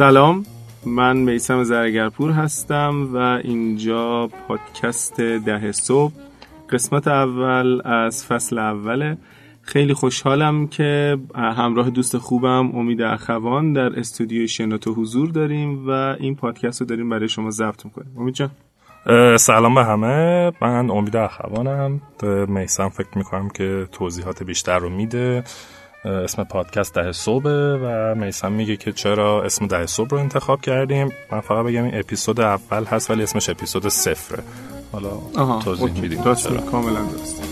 سلام من میسم زرگرپور هستم و اینجا پادکست ده صبح. قسمت اول از فصل اوله. خیلی خوشحالم که همراه دوست خوبم امید اخوان در استودیوی شنوتو حضور داریم و این پادکست رو داریم برای شما ضبط می‌کنیم. امید جان. سلام به همه. من امید اخوانم. میسم فکر می‌کنم که توضیحات بیشتر رو میده. اسم پادکست ده صبح و میسم میگه که چرا اسم ده صبح رو انتخاب کردیم. من فقط بگم این اپیزود اول هست ولی اسمش اپیزود صفره. حالا توضیح میدیم کاملا درست.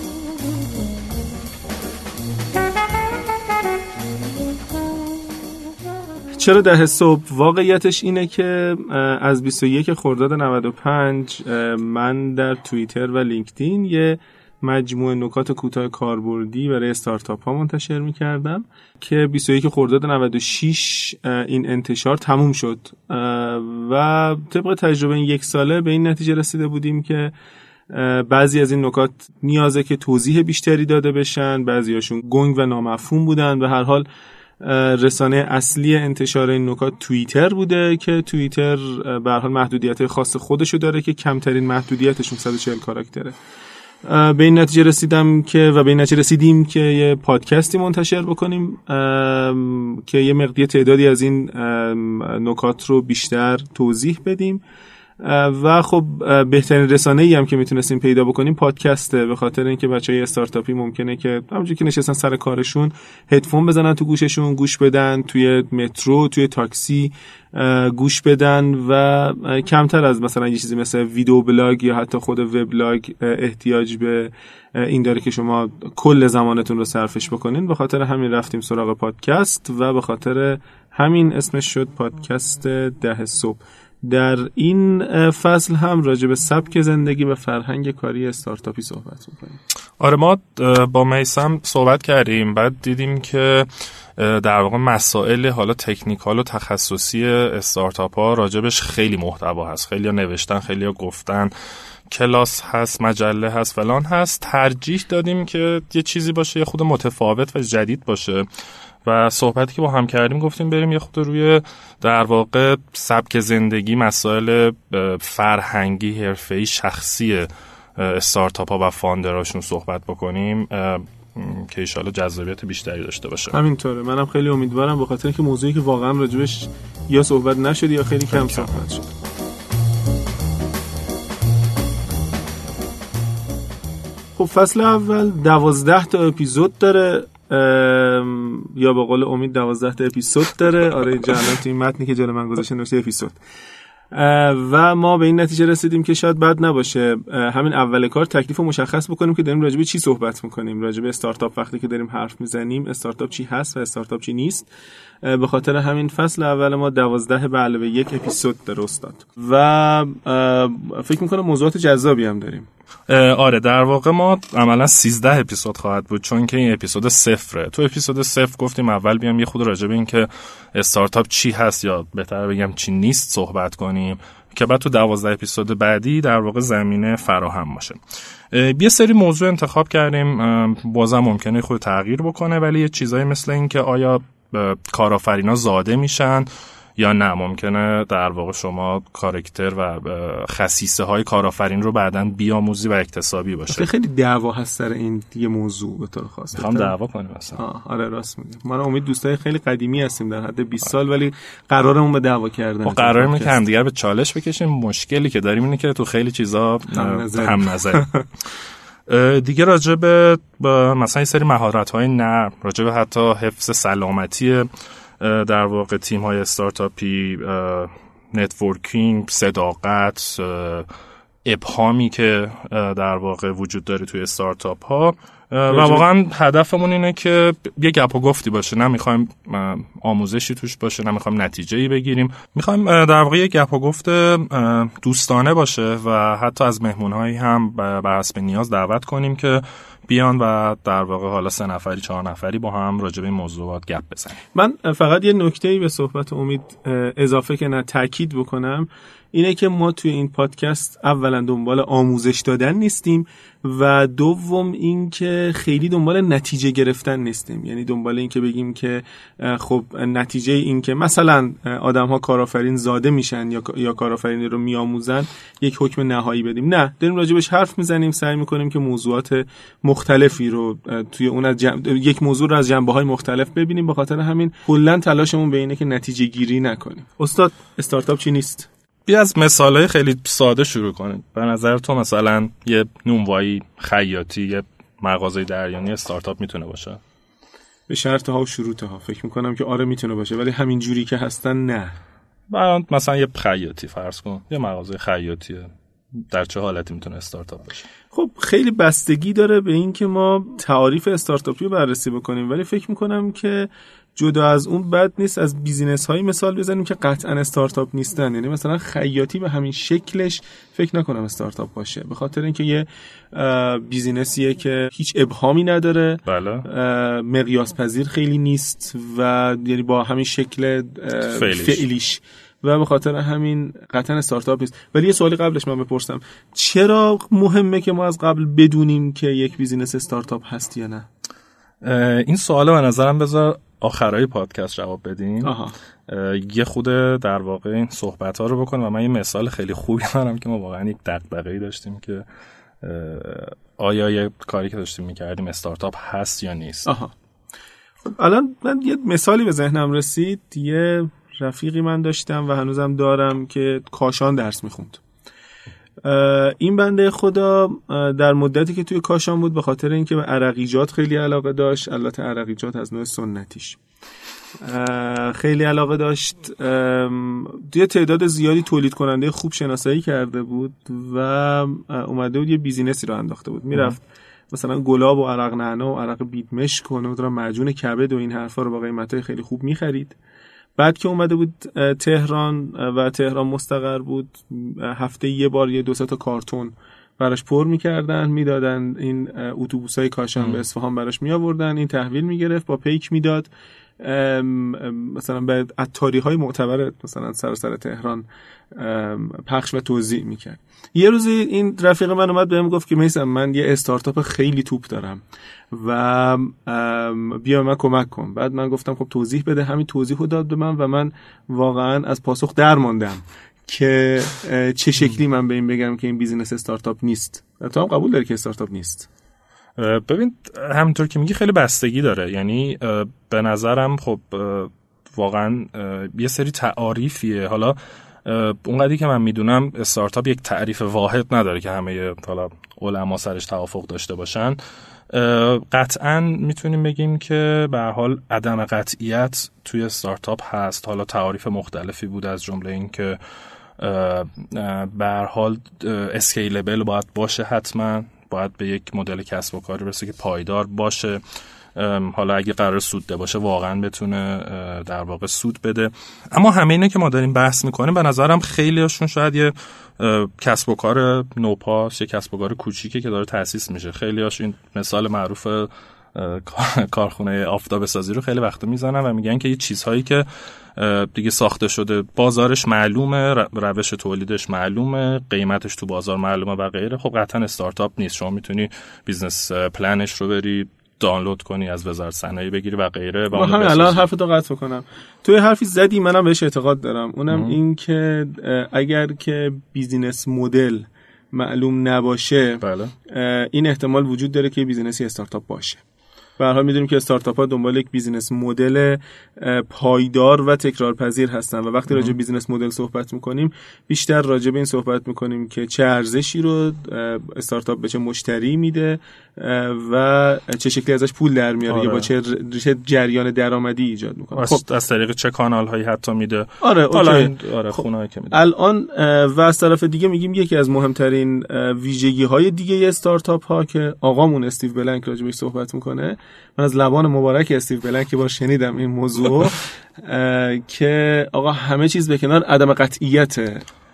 چرا ده صبح؟ واقعیتش اینه که از 21 خرداد 95 من در توییتر و لینکدین یه مجموعه نکات کوتاه کاربردی برای استارتاپ ها منتشر می‌کردم که 21 خرداد 96 این انتشار تموم شد. و طبق تجربه این یک ساله به این نتیجه رسیده بودیم که بعضی از این نکات نیازه که توضیح بیشتری داده بشن. بعضیاشون گنگ و نامفهوم بودن و هر حال رسانه اصلی انتشار این نکات توییتر بوده که توییتر به حال محدودیت خاص خودشو داره که کمترین محدودیتشون 140 کاراکتره. به این نتیجه رسیدم که و به این نتیجه رسیدیم که یه پادکستی منتشر بکنیم که یه مقدی تعدادی از این نکات رو بیشتر توضیح بدیم. و خب بهترین رسانه ای هم که می‌تونستیم پیدا بکنیم پادکسته. به خاطر اینکه بچه های استارتاپی ممکنه که همونجوری که نشستن سر کارشون هدفون بزنن تو گوششون گوش بدن توی مترو توی تاکسی گوش بدن و کمتر از مثلا یه چیزی مثل video blog یا حتی خود وبلاگ احتیاج به این داره که شما کل زمانتون رو صرفش بکنین. به خاطر همین رفتیم سراغ پادکست و به خاطر همین اسمش شد پادکست ده صبح. در این فصل هم راجع به سبک زندگی و فرهنگ کاری استارتاپی صحبت می‌کنیم. آره ما با میسم صحبت کردیم. بعد دیدیم که در واقع مسائل حالا technical و تخصصی استارتاپ ها راجبش خیلی محتوا هست. خیلی ها نوشتن خیلی ها گفتن. کلاس هست مجله هست فلان هست. ترجیح دادیم که یه چیزی باشه یه خود متفاوت و جدید باشه. و صحبتی که با هم کردیم گفتیم بریم یه خود روی در واقع سبک زندگی مسائل فرهنگی حرفه‌ای شخصی استارتاپ ها و فاندراشون صحبت بکنیم که ایشالا جذابیت بیشتری داشته باشه. همینطوره. منم خیلی امیدوارم به خاطر که موضوعی که واقعا راجبش یا صحبت نشد یا خیلی کم. صحبت شد. خب فصل اول دوازده تا اپیزود داره. یا به قول امید 12 تا اپیزود داره. آره اینجا الان تو این متنی که جلو من گذاشته نوشته اپیزود. و ما به این نتیجه رسیدیم که شاید بد نباشه. همین اول کار تکلیف رو مشخص بکنیم که داریم راجبه چی صحبت می‌کنیم. راجبه استارتاپ وقتی که داریم حرف می‌زنیم استارتاپ چی هست و استارتاپ چی نیست. به خاطر همین فصل اول ما دوازده به علاوه یک اپیزود داره استاد. و فکر می‌کنم موضوعات جذابی هم داریم. آره در واقع ما عملا 13 اپیزود خواهد بود چون که این اپیزود صفره. تو اپیزود صفر گفتیم اول بیام یه خود راجع به این که استارتاپ چی هست یا بهتر بگم چی نیست صحبت کنیم. که بعد تو دوازده اپیزود بعدی در واقع زمینه فراهم باشه. یه سری موضوع انتخاب کردیم بازم ممکنه خود تغییر بکنه ولی یه چیزایی مثل این که آیا کارآفرینا زاده میشن؟ یا نه ممکنه در واقع شما کارکتر و خصیصه های کارآفرین رو بعدا بیاموزی و اکتسابی باشه. خیلی دعوا هست سر این دیگه موضوع به طور خاص. می‌خوام دعوا کنیم مثلا آره راست میگی. ما امید دوستای خیلی قدیمی هستیم در حد 20 سال ولی قرارمون به دعوا کردن ما قرارمون که همدیگر به چالش بکشیم. مشکلی که داریم اینه که تو خیلی چیزا هم نظر. دیگه راجع به مثلا سری مهارت های نرم راجع به حتی حفظ سلامتی در واقع تیم های استارتاپی networking صداقت ابهامی که در واقع وجود داره توی استارتاپ ها و واقعا هدفمون اینه که یه گپ و گفتی باشه. نمی‌خوایم آموزشی توش باشه نمی‌خوایم نتیجه ای بگیریم. می‌خوایم در واقع یه گپ و گفت دوستانه باشه و حتی از مهمونهایی هم بر حسب نیاز دعوت کنیم که بیان و در واقع حالا سه نفری چهار نفری با هم راجع به موضوعات گپ بزنیم. من فقط یه نکته به صحبت امید اضافه که نه تاکید بکنم اینه که ما توی این پادکست اولا دنبال آموزش دادن نیستیم و دوم اینکه که خیلی دنبال نتیجه گرفتن نیستیم. یعنی دنبال این که بگیم که خب نتیجه این که مثلا آدم ها کارآفرین زاده میشن یا یا کارآفرینی رو میآموزن یک حکم نهایی بدیم. نه داریم راجبش حرف می‌زنیم سعی می‌کنیم که موضوعات مختلفی رو توی اون از یک موضوع رو از جنبه های مختلف ببینیم. به خاطر همین کلا تلاشمون به اینه که نتیجه گیری نکنیم. استاد استارتاپ چی نیست؟ بیا از مثال خیلی ساده شروع کنیم. به نظر تو مثلا یه نونوایی خیاطی یه مغازه دریانی استارتاپ می‌تونه باشه؟ به شرط ها و شروط ها. فکر می‌کنم که آره می‌تونه باشه ولی همین جوری که هستن نه. مثلا یه خیاطی فرض کن. یه مغازه خیاطیه. در چه حالتی می‌تونه استارتاپ باشه؟ خب خیلی بستگی داره به اینکه ما تعاریف استارتاپی رو بررسی بکنیم ولی فکر می‌کنم که جدا از اون بد نیست از business هایی مثال بزنیم که قطعا استارتاپ نیستن. یعنی مثلا خیاطی به همین شکلش فکر نکنم استارتاپ باشه. به خاطر اینکه یه business یه که هیچ ابهامی نداره. بله. مقیاس پذیر خیلی نیست و یعنی با همین شکل فعلیش. و به خاطر همین قطعا استارتاپ نیست. ولی یه سوالی قبلش من بپرسم. چرا مهمه که ما از قبل بدونیم که یک business استارتاپ هست یا نه؟ این سوال به نظرم بذار آخرای پادکست جواب بدیم. یه خود در واقع این صحبت ها رو بکنم. و من یه مثال خیلی خوبی دارم که ما واقعا یک دغدغه داشتیم که آیا یه کاری که داشتیم می‌کردیم استارتاپ هست یا نیست؟ آها. الان من یه مثالی به ذهنم رسید. یه رفیقی من داشتم و هنوزم دارم که کاشان درس می‌خوند. این بنده خدا در مدتی که توی کاشان بود به خاطر اینکه به عرقیجات خیلی علاقه داشت البته عرقیجات از نوع سنتیش. خیلی علاقه داشت. یه تعداد زیادی تولید کننده خوب شناسایی کرده بود و اومده بود یه بیزینسی رو انداخته بود. می‌رفت مثلا گلاب و عرق نعنا و عرق بیدمش کنه و معجون کبد و این حرفا رو با قیمتهای خیلی خوب می‌خرید. بعد که اومده بود تهران و تهران مستقر بود هفته یه بار یه دو تا کارتون براش پر می‌کردن می‌دادن این اتوبوس های کاشان به اصفهان براش می آوردن این تحویل می‌گرفت با پیک می‌داد. مثلا به اتاری های معتبر مثلا سر تهران پخش و توضیح می‌کرد. یه روزی این رفیق من اومد بهم گفت که میسم من یه استارتاپ خیلی توپ دارم و بیا من کمک کن. بعد من گفتم خب توضیح بده. همین توضیح رو داد به من و من واقعا از پاسخ در ماندم که چه شکلی من به این بگم که این بیزینس استارتاپ نیست. تو هم قبول داری که استارتاپ نیست؟ ببین همونطور که میگی خیلی بستگی داره. یعنی به نظرم خب واقعا یه سری تعاریفیه. حالا اونقدری که من می‌دونم استارتاپ یک تعریف واحد نداره که همه حالا علما سرش توافق داشته باشن. قطعا می‌تونیم بگیم که به حال عدم قطعیت توی استارتاپ هست. حالا تعاریف مختلفی بود از جمله اینکه به حال اسکیلبل باید باشه حتما. باید به یک مدل کسب و کاری برسه که پایدار باشه. حالا اگه قرار سود ده باشه واقعا بتونه در واقع سود بده. اما همه اینه که ما داریم بحث می‌کنیم. به نظرم خیلیشون شاید یه کسب و کار نوپاس یه کسب و کار کوچیکه که داره تاسیس میشه. خیلی این مثال معروف کارخونه آفتاب سازی رو خیلی وقت می‌زنن و میگن که یه چیزهایی که دیگه ساخته شده بازارش معلومه روش تولیدش معلومه قیمتش تو بازار معلومه و غیره. خب قطعا استارتاپ نیست. شما می‌تونی business plan ش رو بری دانلود کنی از وزارت صنایع بگیری و غیره و همین الان حرف تو قطع کنم توی حرفی زدی منم بهش اعتقاد دارم. اونم این که اگر که business model معلوم نباشه بله. این احتمال وجود داره که business ی استارتاپ باشه. به حال می‌دونیم که استارتاپ ها دنبال یک business model پایدار و تکرارپذیر هستن و وقتی راجع business model صحبت می‌کنیم بیشتر راجع به این صحبت می‌کنیم که چه ارزشی رو استارتاپ به چه مشتری میده و چه شکلی ازش پول در میاره آره. یا با چه جریان درآمدی ایجاد می‌کنه خب از طریق چه کانال هایی حتی میده آره OK. آره خب. که میده الان و از طرف دیگه میگیم یکی از مهمترین ویژگی های دیگه استارتاپ ها که آقامون استیو بلنک راجع صحبت می‌کنه من از لبان مبارک استیو بلنک با شنیدم این موضوع که آقا همه چیز به کنار عدم قطعیت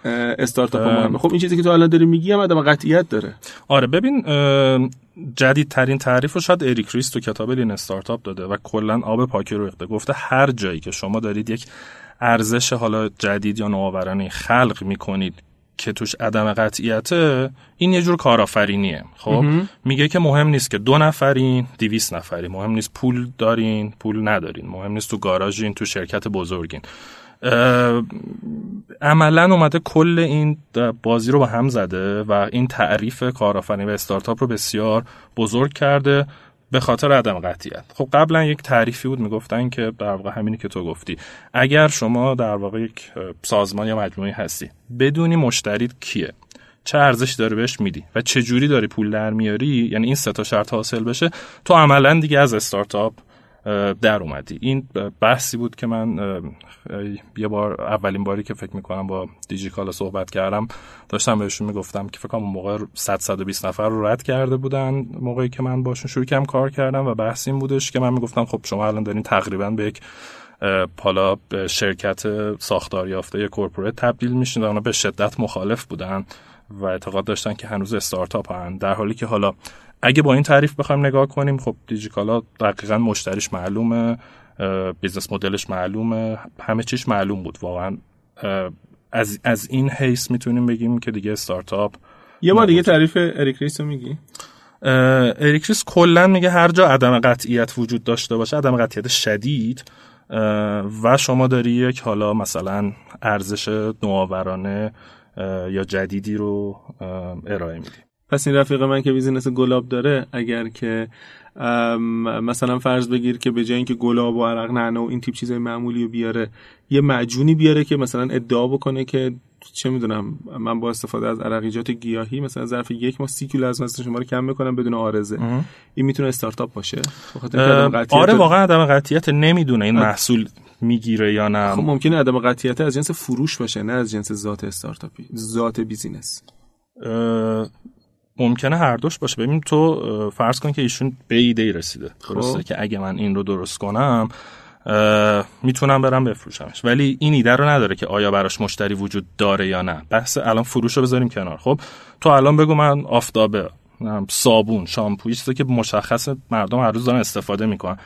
استارتاپ مهمه. خب این چیزی که تو الان داری میگی هم عدم قطعیت داره. آره ببین جدیدترین تعریف رو شاید اریک ریس تو کتاب Lean Startup داده و کلا آب پاکی رو ریخته گفته هر جایی که شما دارید یک ارزش حالا جدید یا نوآورانه خلق می‌کنید که توش عدم قطعیته این یه جور کارآفرینیه. خب میگه که مهم نیست که دو نفرین دویست نفری مهم نیست پول دارین پول ندارین. مهم نیست تو گاراژین تو شرکت بزرگین. عملا اومده کل این بازی رو با هم زده و این تعریف کارآفرینی و استارتاپ رو بسیار بزرگ کرده به خاطر عدم قطعیت. خب قبلا یک تعریفی بود می‌گفتن که در واقع همینی که تو گفتی. اگر شما در واقع یک سازمان یا مجموعه هستی بدونی مشتریت کیه چه ارزشی داره بهش میدی و چه جوری داری پول در میاری یعنی این سه تا شرط حاصل بشه تو عملا دیگه از استارتاپ در اومدی. این بحثی بود که من یه بار اولین باری که فکر می‌کنم با دیجیکالا صحبت کردم داشتم بهشون می‌گفتم که فکر کنم موقع 100 120 نفر رو رد کرده بودن موقعی که من باشون شروع کردم کار کردم و بحث این بودش که من می‌گفتم خب شما الان دارین تقریبا به یک پالا شرکت ساختار یافته یک کورپوریت تبدیل میشین و به شدت مخالف بودن و اعتقاد داشتن که هنوز استارتاپ هن در حالی که حالا اگه با این تعریف بخوایم نگاه کنیم خب دیجیکالا دقیقا مشتریش معلومه business model ش معلومه همه چیش معلوم بود واقعا. از, از این حیث می‌تونیم بگیم که دیگه استارتاپ یه بار دیگه تعریف اریک ریس رو میگی؟ اریک ریس کلا میگه هر جا عدم قطعیت وجود داشته باشه عدم قطعیت شدید و شما داری یک حالا مثلا ارزش نوآورانه یا جدیدی رو ارائه میدی. پس این رفیق من که business گلاب داره اگر که مثلا فرض بگیر که به جای اینکه گلاب و عرق نعنا و این تیپ چیزای معمولی رو بیاره یه معجونی بیاره که مثلا ادعا بکنه که چه می‌دونم من با استفاده از عرقیجات گیاهی مثلا ظرف یک ماه سی کیلو از مثلا شما رو کم می‌کنم بدون آرزه. این می‌تونه استارتاپ باشه. آره واقعا عدم قطعیت نمی‌دونه این محصول می‌گیره یا نه. خب ممکنه عدم قطعیت از جنس فروش باشه نه از جنس ذات استارتاپی ذات بیزینس. ممکنه هر دوش باشه. ببین تو فرض کن که ایشون به ایده ای رسیده. درسته خب. که اگه من این رو درست کنم می‌تونم برم بفروشمش. ولی این ایده رو نداره که آیا براش مشتری وجود داره یا نه. بحث الان فروش رو بذاریم کنار. خب تو الان بگو من آفتابه صابون شامپو چیزی که مشخص مردم هر روز دارن استفاده می‌کنن.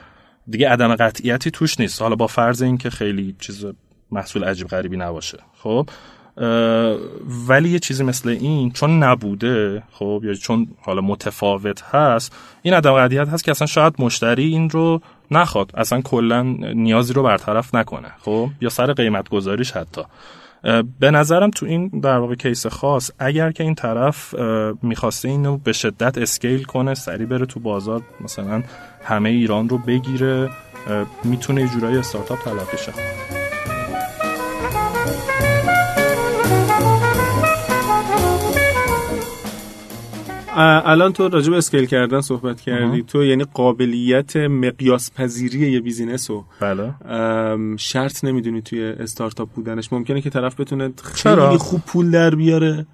دیگه عدم قطعیتی توش نیست. حالا با فرض اینکه خیلی چیز محصول عجیب غریبی نباشه. خب ولی یه چیزی مثل این چون نبوده خب یا چون حالا متفاوت هست این عدم قطعیت هست که اصلا شاید مشتری این رو نخواد اصلا کلا نیازی رو برطرف نکنه خب یا سر قیمت گذاریش حتی به نظرم تو این در واقع کیس خاص اگر که این طرف می‌خواسته اینو به شدت اسکیل کنه سری بره تو بازار مثلا همه ایران رو بگیره می‌تونه یه جورایی استارتاپ تلقی شه. الان تو راجع به scale کردن صحبت کردی. تو یعنی قابلیت مقیاس پذیری یه business رو. بله. شرط نمی‌دونی توی استارتاپ بودنش. ممکنه که طرف بتونه خیلی خوب پول در بیاره.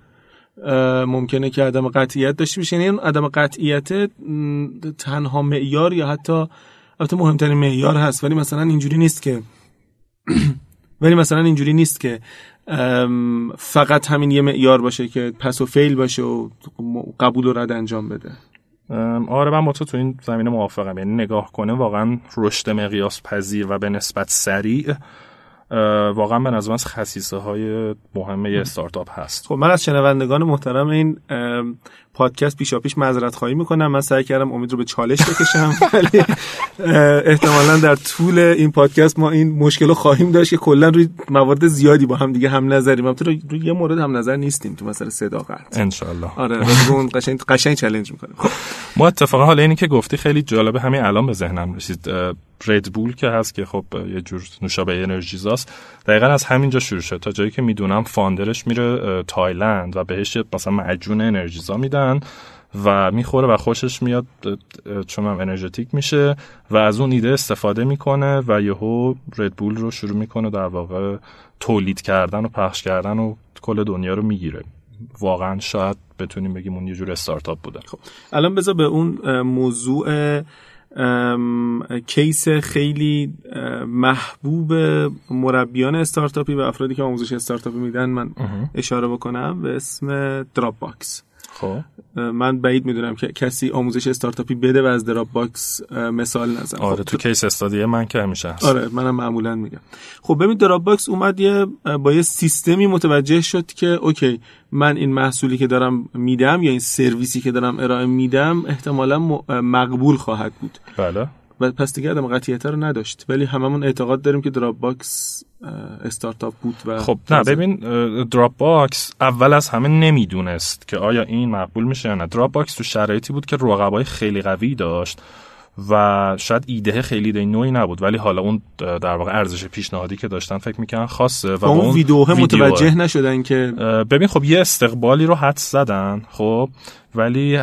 ممکنه که عدم قطعیت داشته باشه. یعنی عدم قطعیت تنها معیار یا حتی البته مهمترین معیار هست. ولی مثلا اینجوری نیست که ولی مثلا اینجوری نیست که فقط همین یه معیار باشه که پس و فیل باشه و قبول و رد انجام بده. آره من با تو تو این زمینه موافقم. یعنی نگاه کنه واقعا رشد مقیاس پذیر و به نسبت سریع. واقعا به نظر از خصیصه های مهمه استارتاپ هست. خب من از شنوندگان محترم این پادکست پیشا پیش معذرت خواهی می‌کنم. من سعی کردم امید رو به چالش بکشم ولی احتمالا در طول این پادکست ما این مشکل رو خواهیم داشت که کلا روی موارد زیادی با هم دیگه هم نظریم. تو روی یه مورد هم نظر نیستیم تو مسئله صداقت. انشالله آره اون قشنگ قشنگ چالش می‌کنیم. خب. ما اتفاقا حالا اینی که گفتی خیلی جالبه همین الان به ذهنم رسید. ردبول که هست که خب یه جور نوشابه انرژیزاست دقیقا از همینجا شروع شد. تا جایی که می‌دونم founder ش میره تایلند و بهش مثلا معجون انرژیزا میدن و می‌خوره و خوشش میاد چون هم انرژتیک میشه و از اون ایده استفاده می‌کنه و یهو ردبول رو شروع می‌کنه در واقع تولید کردن و پخش کردن و کل دنیا رو می‌گیره. واقعا شاید بتونیم بگیم اون یه جور استارتاپ بوده. خب. الان بذار به اون موضوع کیس خیلی محبوب مربیان استارتاپی و افرادی که آموزش استارتاپی میدن من اشاره بکنم به اسم دراپ باکس خب. من بعید می‌دونم که کسی آموزش استارتاپی بده و از دراپ باکس مثال نزنه آره خب تو case study من که همیشه هست. آره منم معمولا میگم. خب ببین دراپ باکس اومد یه با یه سیستمی متوجه شد که OK من این محصولی که دارم میدم یا این سرویسی که دارم ارائه میدم احتمالا مقبول خواهد بود. بله. و پس دیگه عدم قطعیت رو نداشت. ولی هممون اعتقاد داریم که دراپ باکس استارتاپ بود و خب نه ببین دراپ باکس اول از همه نمی‌دونست که آیا این مقبول میشه یا نه. دراپ باکس تو شرایطی بود که رقبای خیلی قوی داشت. و شاید ایده خیلی ایده نویی نبود ولی حالا اون در واقع ارزش پیشنهادی که داشتن فکر می‌کنن خاصه و اون ویدیوه متوجه نشدن که ببین خب یه استقبالی رو حدس زدن خب ولی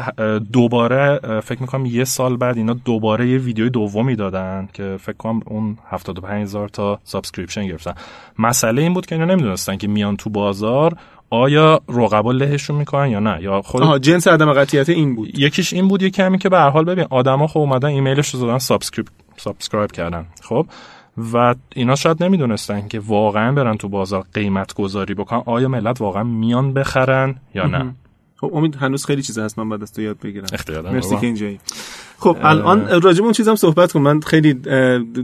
دوباره فکر می‌کنم یه سال بعد اینا دوباره یه ویدیو دومی دادن که فکر کنم اون 75 هزار تا subscription گرفتن. مسئله این بود که اینا نمی‌دونستن که میان تو بازار آیا رقبا لهشون می‌کنن یا نه؟ یا خود آها جنس عدم قطعیت این بود. یکیش این بود یکی همین که به هر حال ببین آدما خب اومدن ایمیلش رو زدن subscribe subscribe کردن خب؟ و اینا شاید نمی‌دونستن که واقعا برن تو بازار قیمت گذاری بکنن آیا ملت واقعا میان بخرن یا نه. خب امید هنوز خیلی چیز هست من بعد از تو یاد بگیرم. مرسی که اینجایی. خب الان راجع به اون چیزم صحبت کن. من خیلی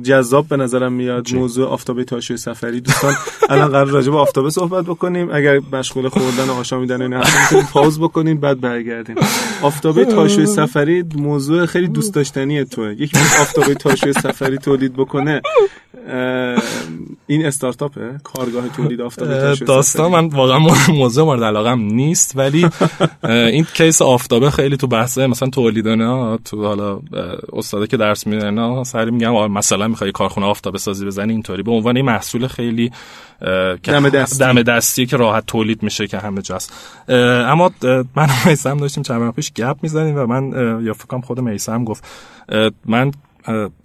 جذاب به نظرم میاد. موضوع آفتابه تاشوی سفری. دوستان الان قرار راجب آفتابه صحبت بکنیم. اگر مشغول خوردن و آشامیدن این حرفا پاوز بکنیم بعد برگردیم. آفتابه تاشوی سفری موضوع خیلی دوست داشتنی توه. یکی آفتابه تاشوی سفری تولید بکنه. این استارتاپه؟ کارگاه تولید آفتابه داستان من واقعا موضوع مورد علاقم نیست ولی این کیس آفتابه خیلی تو بحث مثلا تولید نه تو حالا استاده که درس میدن سری میگم مثلا می‌خوای کارخونه آفتابه سازی بزنی اینطوری. به عنوان محصول خیلی دم دستی. دم دستی که راحت تولید میشه که همه جاست. اما من میسم داشتیم چند پیش گپ می‌زنیم و من یا فکرم خود میسم گفت من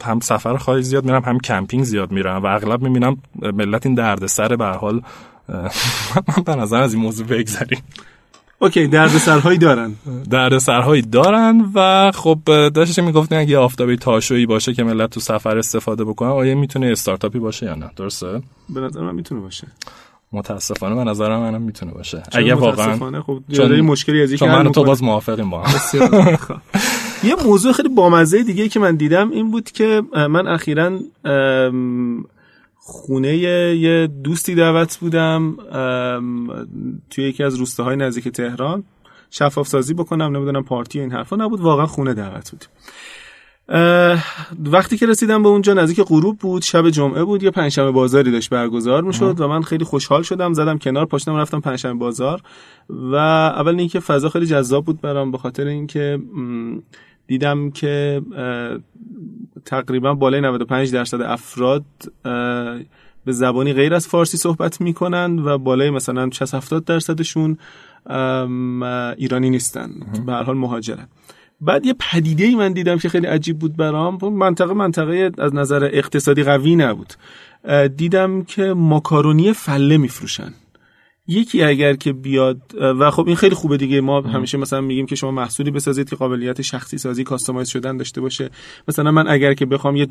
هم سفر خواهی زیاد میرم هم کمپینگ زیاد میرم و اغلب می‌بینم ملت این درد سر به حال من به نظر از این موضوع بگذاریم اوکی درد سرهایی دارن. درد سرهایی دارن و خب داشتش می‌گفتن اگه آفتابی تاشویی باشه که ملت تو سفر استفاده بکنن آیا می‌تونه استارتاپی باشه یا نه؟ درسته؟ به نظر من می‌تونه باشه. متاسفانه به نظر منم می‌تونه باشه. اگه واقعا خب چون مشکلی از چون من تو باز موافقیم با. یه موضوع خیلی بامزه دیگه که من دیدم این بود که من اخیرا خونه یه دوستی دعوت بودم توی یکی از روستاهای نزدیک تهران. شفاف سازی بکنم نمی‌دونم پارتی این حرفا نبود واقعا خونه دعوت بود. وقتی که رسیدم به اونجا نزدیک غروب بود شب جمعه بود یه پنجشنبه بازاری داشت برگزار می‌شد و من خیلی خوشحال شدم زدم کنار پاشتم رفتم پنجشنبه بازار. و اول اینکه فضا خیلی جذاب بود برام به خاطر اینکه دیدم که تقریبا بالای 95 درصد افراد به زبانی غیر از فارسی صحبت می‌کنن و بالای مثلا 60 70 درصدشون ایرانی نیستن به هر حال مهاجرن. بعد یه پدیده ای من دیدم که خیلی عجیب بود برام. منطقه منطقه از نظر اقتصادی قوی نبود. دیدم که ماکارونی فله میفروشن. یکی اگر که بیاد و خب این خیلی خوبه دیگه. ما همیشه مثلا میگیم که شما محصولی بسازید که قابلیت شخصی سازی کاستومایز شدن داشته باشه. مثلا من اگر که بخوام یه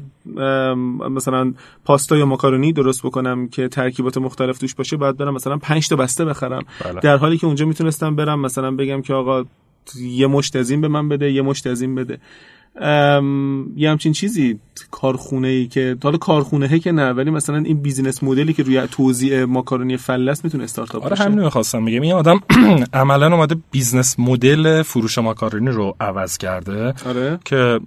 مثلا پاستا یا ماکارونی درست بکنم که ترکیبات مختلف توش باشه باید برم مثلا 5 تا بسته بخرم. بله. در حالی که اونجا می‌تونستم برم مثلا بگم که آقا یه مشت از این به من بده یه مشت از این بده. یه همچین چیزی کارخونه ای که حالا کارخونه که نه ولی مثلا این business model ی که روی توزیع ماکارونی فله‌س می‌تونه استارتاپ آره همین می‌خواستم بگم. این آدم عملا اومده business model فروش ماکارونی رو عوض کرده آره. که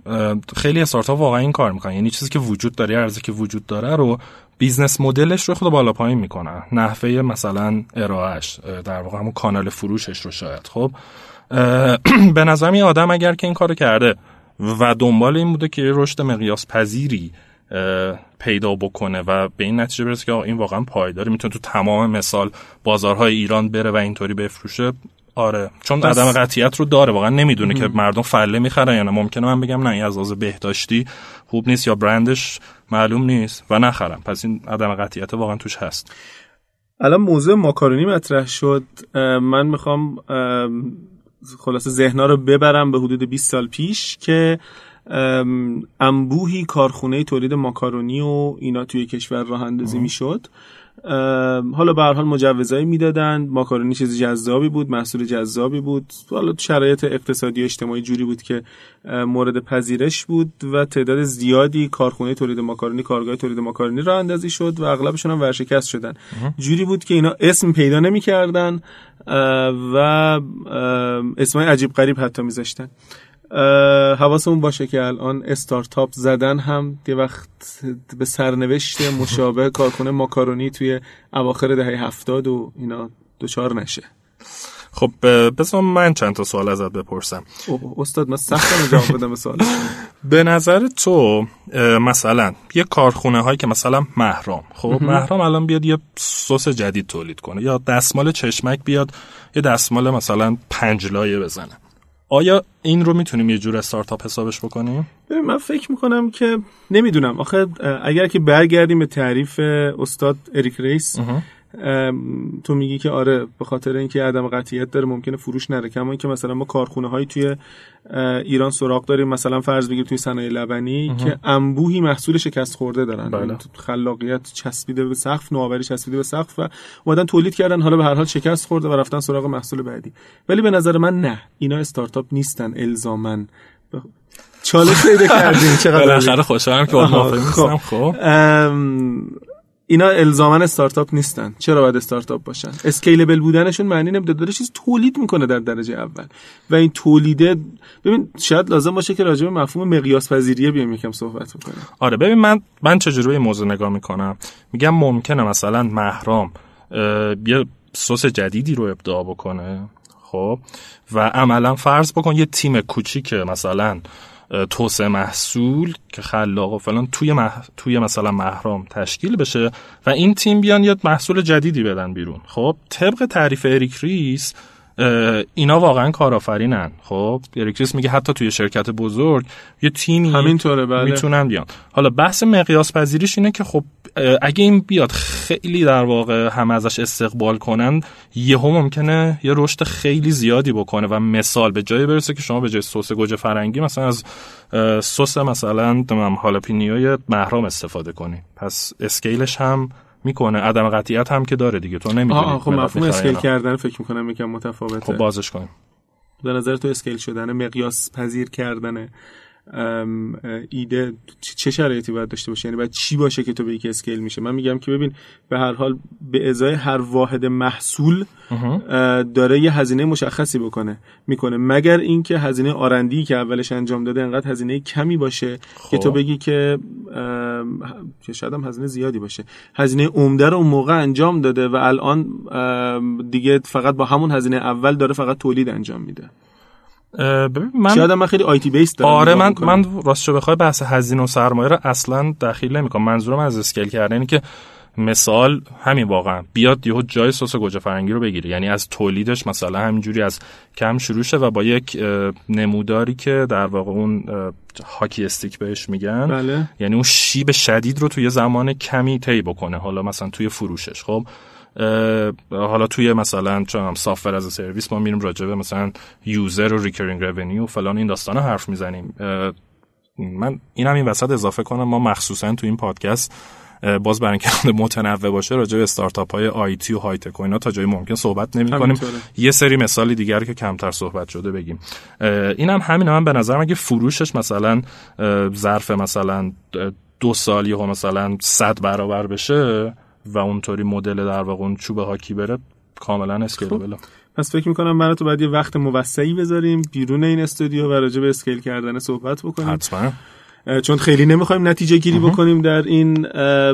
خیلی استارتاپ واقعا این کار می‌کنن یعنی چیزی که وجود داره عرضی که وجود داره رو business model ش رو خود بالا پایین می‌کنن نحوه مثلا ارائهش در واقع همون کانال فروشش رو شاید. خب به نظرم این آدم اگر که این کارو کرده و دنبال این بوده که رشد مقیاس پذیری پیدا بکنه و به این نتیجه برسه که این واقعا پایداره می‌تونه تو تمام مثلا بازارهای ایران بره و اینطوری بفروشه. آره چون بس... عدم قطعیت رو داره واقعا نمی‌دونه که مردم فله می‌خرن یا نه. ممکنه من بگم نه این از بهداشتی خوب نیست یا برندش معلوم نیست و نخرم. پس این عدم قطعیت واقعا توش هست. الان موضوع ماکارونی مطرح شد. من می‌خوام خلاصه ذهنا رو ببرم به حدود 20 سال پیش که انبوهی کارخونه تولید ماکارونی و اینا توی کشور راه اندازی می‌شد. حالا به هر حال مجوزایی می‌دادن. ماکارونی چیز جذابی بود محصول جذابی بود. حالا شرایط اقتصادی و اجتماعی جوری بود که مورد پذیرش بود و تعداد زیادی کارخونه تولید ماکارونی کارگاه تولید ماکارونی را اندازی شد و اغلبشون هم ورشکست شدن. جوری بود که اینا اسم پیدا نمی‌کردن و اسمای عجیب غریب حتی میذاشتن. حواسمون باشه که الان استارتاپ زدن هم یه وقت به سرنوشت مشابه کارکنه ماکارونی توی اواخر دهه هفتاد و اینا دچار نشه. خب بذار من چند تا سوال ازت بپرسم. استاد من سخت جواب بدم به سوال. به نظر تو مثلا یه کارخونه هایی که مثلا محرام خب محرام الان بیاد یه سس جدید تولید کنه یا دستمال چشمک بیاد یه دستمال مثلا پنج لایه بزنه. آیا این رو می‌تونیم یه جور استارتاپ حسابش بکنیم؟ من فکر می‌کنم که نمی‌دونم آخه اگر که برگردیم به تعریف استاد اریک ریس تو میگی که آره به خاطر اینکه عدم قطعیت داره ممکنه فروش نره. کما اینکه مثلا ما کارخونه هایی توی ایران سراغ داریم. مثلا فرض بگیر توی صنایع لبنی که انبوهی محصول شکست خورده دارن. بله. یعنی خلاقیت چسبیده به سقف نوآوری چسبیده به سقف و اومدن تولید کردن. حالا به هر حال شکست خورده و رفتن سراغ محصول بعدی. ولی به نظر من نه. اینا استارتاپ نیستن الزامن چالش پیدا کردیم. چقدر بالاخره خوشحالم که خب, خب. اینا الزاما استارتاپ نیستن. چرا باید استارتاپ باشن؟ اسکیلبل بودنشون معنی نمیده داره چیز تولید می‌کنه در درجه اول. و این تولیده ببین شاید لازم باشه که راجع به مفهوم مقیاس پذیریه بیام یکم صحبت بکنیم. آره ببین من من چجوری به موضوع نگاه می‌کنم؟ میگم ممکنه مثلا محرام یه سس جدیدی رو ابداع بکنه خب؟ و عملا فرض بکن یه تیم کوچیک مثلا توسعه محصول که خلاق و فلان توی, توی مثلا مهرام تشکیل بشه و این تیم بیان یه محصول جدیدی بدن بیرون. خب طبق تعریف اریک ریس اینا واقعا کارآفرینن. خب اریک ریس میگه حتی توی شرکت بزرگ یه تیمی همینطوره بله. می‌تونن بیان. حالا بحث مقیاس پذیریش اینه که خب اگه این بیاد خیلی در واقع هم ازش استقبال کنن یهو ممکنه یه رشد خیلی زیادی بکنه و مثلا به جای برسه که شما به جای سس گوجه فرنگی مثلا از سس مثلا هالاپینیوی مهرام استفاده کنی. پس scale ش هم می‌کنه. عدم قطعیت هم که داره دیگه. تو نمی‌دونی. خب مفهوم scale کردن فکر می‌کنم یکم متفاوته. خب بازش کنیم. به نظر تو scale شدن مقیاس پذیر کردن ایده چه شرایطی باید داشته باشه؟ یعنی باید چی باشه که تو به یک scale میشه؟ من میگم که ببین به هر حال به ازای هر واحد محصول داره یه هزینه مشخصی بکنه می‌کنه. مگر اینکه هزینه آرندی که اولش انجام داده انقدر هزینه کمی باشه که تو خب. بگی که که شاید هم هزینه زیادی باشه. هزینه عمده رو اون موقع انجام داده و الان دیگه فقط با همون هزینه اول داره فقط تولید انجام میده. من شاید من خیلی آیتی بیس دارم آره من من راستش بخوای بحث هزینه و سرمایه رو اصلا دخیل نمی‌کنم. منظورم از اسکیل کردن که مثال همین واقعا. بیاد یهو جای سس گوجه فرنگی رو بگیره یعنی از تولیدش مثلا همینجوری از کم شروع شه و با یک نموداری که در واقع اون hockey stick بهش میگن. بله. یعنی اون شیب شدید رو توی زمان کمی طی بکنه. حالا مثلا توی فروشش. خب حالا توی مثلا چون software as a service ما میریم راجع به مثلا user و recurring revenue و فلان این داستانا حرف می‌زنیم. من این هم این وسط اضافه کنم ما مخصوصا تو این پادکست باز برای اینکه متنوع باشه راجع به استارتاپ های IT و high tech و اینا تا جایی ممکن صحبت نمی کنیم یه سری مثالی دیگر که کمتر صحبت شده بگیم. این هم همین هم به نظر اگه فروشش مثلا ظرف مثلا دو سال یا مثلا صد برابر بشه و اونطوری مدل در واقع اون چوب هاکی بره کاملا scalable پس فکر می‌کنم برای تو باید یه وقت موسعی بذاریم بیرون این استودیو و راجع به scale کردن صحبت بکنیم. حتما. چون خیلی نمی‌خوایم نتیجه گیری بکنیم در این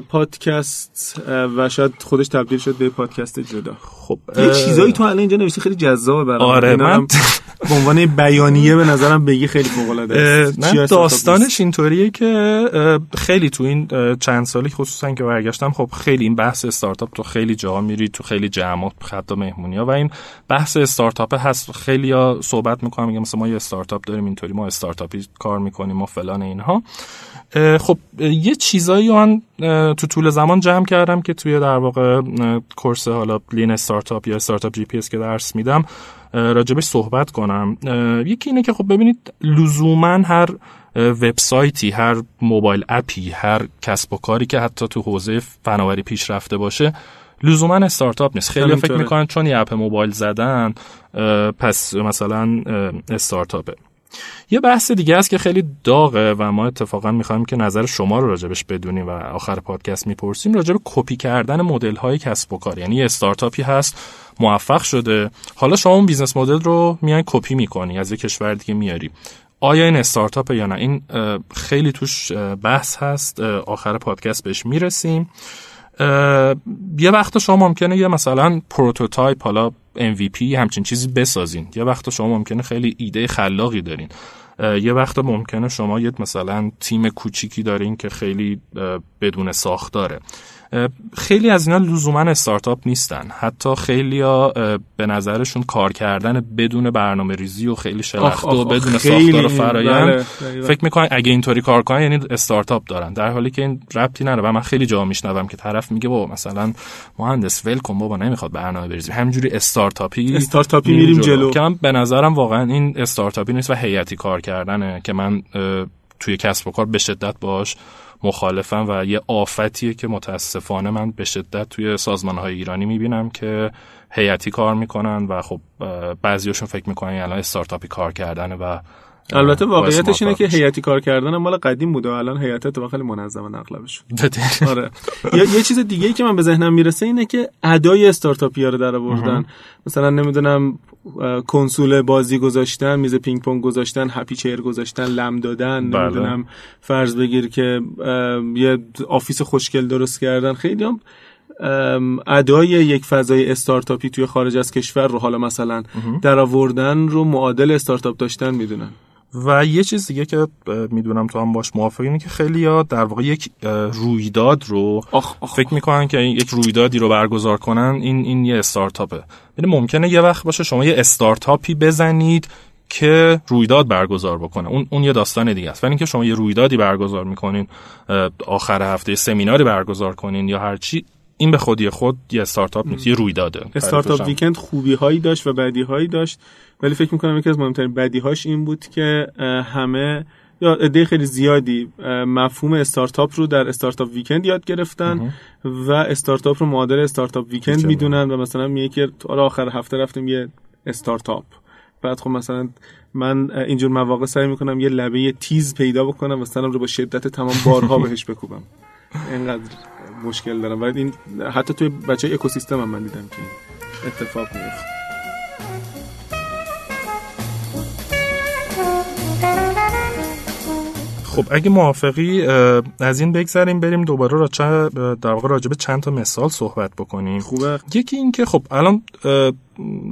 پادکست و شاید خودش تبدیل شد به پادکست جدا. خب یه چیزایی تو الان اینجا نوشته خیلی جذابه برام. آره من به عنوان بیانیه به نظرم بگی خیلی فوق العاده نه داستانش اینطوریه که خیلی تو این چند سالی خصوصا که برگشتم خب خیلی این بحث استارتاپ تو خیلی جا میری تو خیلی جمعات حتی مهمونی ها و این بحث استارتاپ هست. خیلی ها صحبت می‌کنم میگم مثلا ما یه استارتاپ داریم اینطوری ما استارتاپی کار می‌کنیم ما فلان اینها. خب یه چیزایی من تو طول زمان جمع کردم که توی در واقع course حالا lean startup یا startup GPS که درس میدم راجبش صحبت کنم. یکی اینه که خب ببینید لزوما هر وبسایتی هر mobile app ی هر کسب و کاری که حتی تو حوزه فناوری پیشرفته باشه لزوما استارتاپ نیست. خیلی فکر می‌کنن چون یه app موبایل زدن پس مثلا استارتاپه. یه بحث دیگه است که خیلی داغه و ما اتفاقا می‌خوایم که نظر شما رو راجبش بدونیم و آخر پادکست می‌پرسیم راجب کپی کردن مدل های کسب و کار. یعنی استارتاپی هست موفق شده. حالا شما اون business model رو میای کپی می‌کنی از یه کشور دیگه میاری. آیا این استارتاپ یا نه؟ این خیلی توش بحث هست. آخر پادکست بهش می‌رسیم. یه وقت شما ممکنه یه مثلا prototype حالا MVP همچین چیزی بسازین. یه وقت شما ممکنه خیلی ایده خلاقی دارین. یه وقت ممکنه شما یه مثلا تیم کوچیکی دارین که خیلی بدون ساختاره. خیلی از اینا لزوما استارتاپ نیستن. حتی خیلی ها به نظرشون کار کردن بدون برنامه ریزی و خیلی شلخته و بدون ساختار و فرایند. بله، فکر می‌کنن اگه اینطوری کار کنن یعنی استارتاپ دارن. در حالی که این ربطی نداره. و من خیلی جا میشنوم که طرف میگه بابا مثلا مهندس ول کن بابا نمی‌خواد برنامه بریزی همینجوری استارتاپی استارتاپی میریم جلو. که من به نظرم واقعا این استارتاپی نیست و هیئتی کار کردنه که من توی کسب و کار به شدت باش مخالفم و یه آفتیه که متاسفانه من به شدت توی سازمان های ایرانی می‌بینم که هیئتی کار می‌کنن و خب بعضیاشون فکر می‌کنن الان استارتاپی کار کردن و البته واقعیتش اینه که هیئتی کار کردن مال قدیم بوده و الان هیئت تو خیلی منظمه اغلبش آره. یه چیز دیگه ای که من به ذهنم می‌رسه اینه که ادای استارتاپی رو در آوردن. مثلا نمی‌دونم کنسول بازی گذاشتن میز پینگ پونگ گذاشتن happy chair گذاشتن لم دادن بله. نمی‌دونم فرض بگیر که یه office خوشگل درست کردن. خیلی هم ادای یک فضای استارتاپی توی خارج از کشور رو حالا مثلا در آوردن رو معادل استارتاپ داشتن می‌دونن. و یه چیز دیگه که می‌دونم تو هم باش موافق اینه که خیلی ها در واقع یک رویداد رو آخ آخ. فکر می‌کنن که یک رویدادی رو برگزار کنن این این یه استارتاپه. یعنی ممکنه یه وقت باشه شما یه استارتاپی بزنید که رویداد برگزار بکنه. اون اون یه داستان دیگه است. ولی اینکه شما یه رویدادی برگزار می‌کنین آخر هفته سمیناری برگزار کنین یا هر چی این به خودی خود یه استارتاپ نیست یه رویداده. استارتاپ ویکند خوبی هایی داشت و بدی هایی داشت. ولی فکر می‌کنم یکی از مهمترین بدی هاش این بود که همه یا عده خیلی زیادی مفهوم استارتاپ رو در استارتاپ ویکند یاد گرفتن و استارتاپ رو معادل استارتاپ ویکند می‌دونن و مثلا میگه که آخر هفته رفتیم یه استارتاپ بعد خب مثلا من اینجور مواقع سعی می‌کنم یه لبه تیز پیدا بکنم و مثلا رو با شدت تمام بارها بهش بکوبم. اینقدر. مشکل دارم. ولی این حتی توی بچه اکوسیستم هم من دیدم که اتفاق میفته. خب اگه موافقی از این بگذریم بریم دوباره را در واقع راجع به چند تا مثال صحبت بکنیم. خوبه. یکی این که خب الان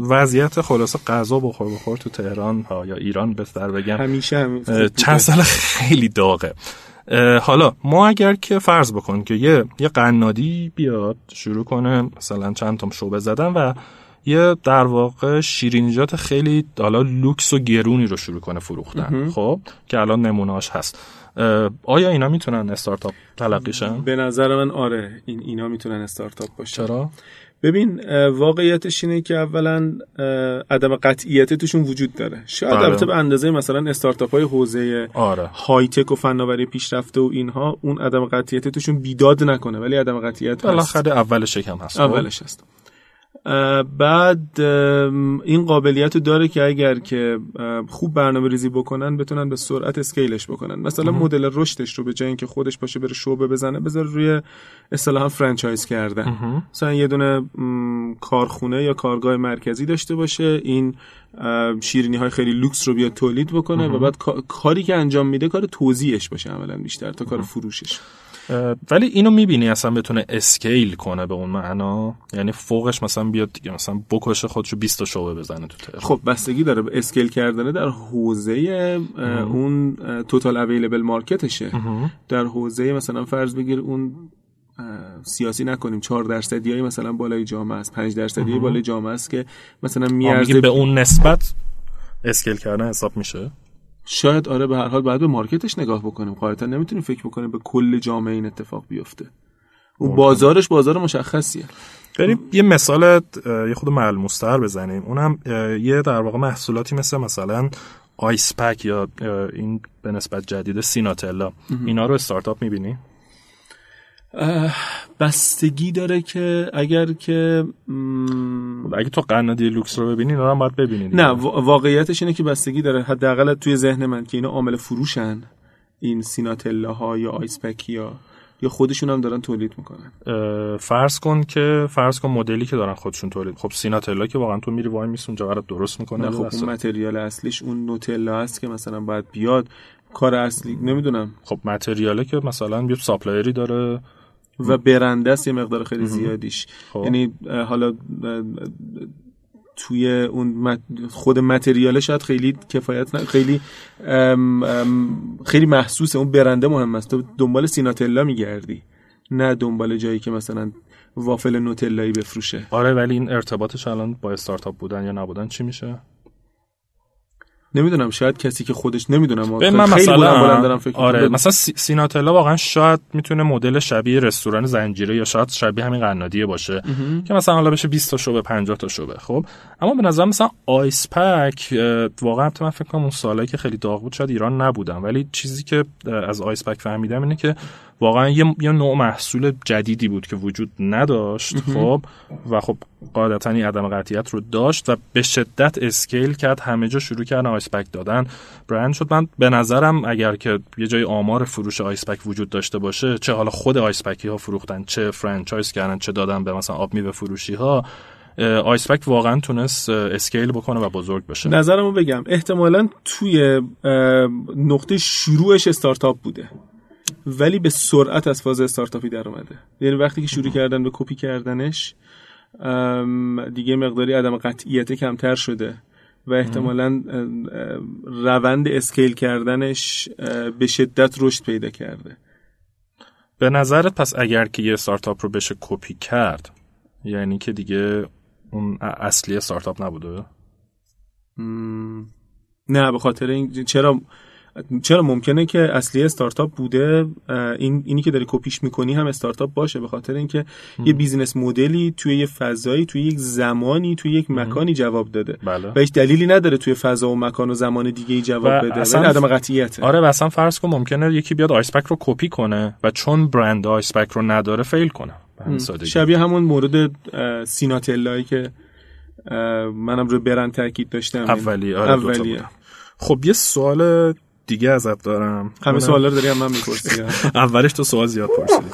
وضعیت خلاصه غذا بخور بخور تو تهران ها یا ایران بهتر بگم همیشه چند سال خیلی داغه. حالا ما اگر که فرض بکنیم که یه یه قنادی بیاد شروع کنه مثلا چند تا شعبه زدن و یه در واقع شیرینیجات خیلی حالا لوکس و گرونی رو شروع کنه فروختن. خب؟ که الان نمونهاش هست. آیا اینا می‌تونن استارتاپ تلقیشن؟ به نظر من آره این اینا می‌تونن استارتاپ باشن. چرا؟ ببین واقعیتش اینه که اولا عدم قطعیت توشون وجود داره شاید بله. البته به اندازه مثلا استارتاپ های حوزه آره. های تک و فناوری پیشرفته و اینها اون عدم قطعیت توشون بیداد نکنه ولی عدم قطعیت هست اولش هم هست؟ اولش هست بعد این قابلیت رو داره که اگر که خوب برنامه ریزی بکنن بتونن به سرعت scale ش بکنن. مثلا مدل رشدش رو به جای اینکه خودش باشه بره شعبه بزنه بذار روی اصطلاحا franchise کردن مثلا یه دونه کارخونه یا کارگاه مرکزی داشته باشه این شیرینی های خیلی لوکس رو بیاد تولید بکنه و بعد کاری که انجام میده کار توزیعش باشه عملا بیشتر تا کار فروشش. ولی اینو می‌بینی اصلا بتونه scale کنه به اون معنا؟ یعنی فوقش مثلا بیاد دیگه مثلا بکشه خودشو 20 تا شعبه بزنه تو تهران. خب بستگی داره. به scale کردنه در حوزه اون توتال اویلیبل مارکتشه در حوزه مثلا فرض بگیر اون سیاسی نکنیم. 4 درصدی های مثلا بالای جامعه است. 5 درصدی بالای جامعه است که مثلا میارزه به اون نسبت اسکیل کردن حساب میشه؟ شاید آره به هر حال باید به مارکتش نگاه بکنیم. قاعدتا نمی‌تونیم فکر بکنیم به کل جامعه این اتفاق بیفته. اون بازارش بازار مشخصیه. بریم یه مثال یه خود ملموستر بزنیم. اونم یه در واقع محصولاتی مثل مثلا آیس پک یا این به نسبت جدید سیناتلا. اینا رو استارتاپ می‌بینی؟ بستگی داره که اگر که اگه تو قنادی لوکس رو ببینی اینا رو باید ببینی نه واقعیتش اینه که بستگی داره. حداقل توی ذهن من که اینا عامل فروشن این سیناتلا ها یا آیس پک یا یا خودشون هم دارن تولید می‌کنن. فرض کن که فرض کن مدلی که دارن خودشون تولید خب سیناتلا که واقعا تو میری وایمیسی اون اونجا برات درست می‌کنه خب اون material اصلیش اون نوتلا هست که مثلا باید بیاد. کار اصلی نمی‌دونم. خب material ه که مثلا یه supplier ی داره. و برنده است یه مقدار خیلی زیادیش. خب. یعنی حالا توی اون خود material شاید خیلی کفایت نه خیلی اِم اِم خیلی محسوسه اون برنده مهم است. تو دنبال سیناتلا میگردی نه دنبال جایی که مثلا وافل نوتلایی بفروشه. آره ولی این ارتباطش الان با استارتاپ بودن یا نبودن چی میشه؟ نمی‌دونم شاید کسی که خودش نمی‌دونم من مثلا بلند دارم فکر آره مثلا سیناتلا واقعا شاید می‌تونه مدل شبیه رستوران زنجیره یا شاید شبیه همین قنادیه باشه که مثلا حالا بشه 20 تا شعبه 50 تا شعبه خب؟ اما به نظر مثلا آیس پک واقعا من فکر کنم اون سالایی که خیلی داغ بود شاید ایران نبودم. ولی چیزی که از آیس پک فهمیدم اینه که واقعا یه, یه نوع محصول جدیدی بود که وجود نداشت خب؟ و خب قاعدتا این عدم قطعیت رو داشت و به شدت scale کرد همه جا شروع کردن آیسپک دادن. برند شد. من به نظرم اگر که یه جای آمار فروش آیسپک وجود داشته باشه چه حالا خود آیسپکی ها فروختن چه franchise کردن چه دادن به مثلا آب میوه فروشی ها آیسپک واقعا تونست scale بکنه و بزرگ بشه. نظرمو بگم. احتمالا توی نقطه شروعش استارتاپ بوده. ولی به سرعت از فاز استارتاپی در اومده. یعنی وقتی که شروع کردن به کپی کردنش دیگه مقداری عدم قطعیت کمتر شده و احتمالا روند اسکیل کردنش به شدت رشد پیدا کرده. به نظرت پس اگر که یه استارتاپ رو بشه کپی کرد یعنی که دیگه اون اصلی استارتاپ نبوده؟ نه به خاطر این چرا چرا ممکنه که اصلی استارتاپ بوده این اینی که داری کپیش می‌کنی هم استارتاپ باشه به خاطر اینکه یه business model ی توی یه فضایی توی یک زمانی توی یک مکانی جواب داده. بله. و هیچ دلیلی نداره توی فضا و مکان و زمان دیگه ای جواب بده. اصلا عدم قطعیت آره و اصلا فرض کن ممکنه یکی بیاد آیسپک رو کپی کنه و چون برند آیسپک رو نداره fail کنه. شبیه همون مورد سیناتلایی که منم رو برند تاکید داشتم. اولی. آره اولیه. خب یه سوال دیگه ازت دارم. همه سوالا رو داری هم من می‌پرسی. اولش تو سوال زیاد پرسیدی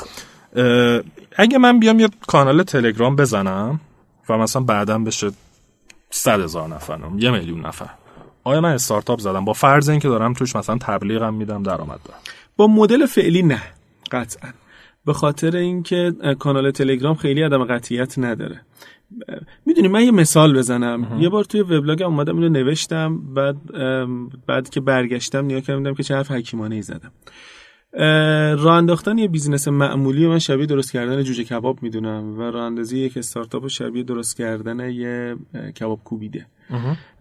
اگه من بیام یه کانال تلگرام بزنم و مثلا بعدا بشه صد هزار نفرم یه میلیون نفر آیا من استارتاپ زدم؟ با فرض اینکه دارم توش مثلا تبلیغم میدم درآمد دارم. با مدل فعلی نه قطعا. به خاطر اینکه کانال تلگرام خیلی عدم قطعیت نداره. می‌دونی من یه مثال بزنم. یه بار توی وبلاگم اومدم اینو نوشتم بعد بعد که برگشتم نیا کردم که چه حرف حکیمانه ای زدم راه انداختن یه business معمولی من شبیه درست کردن جوجه کباب می‌دونم و راه اندازی یک استارتاپ شبیه درست کردن یه کباب کوبیده.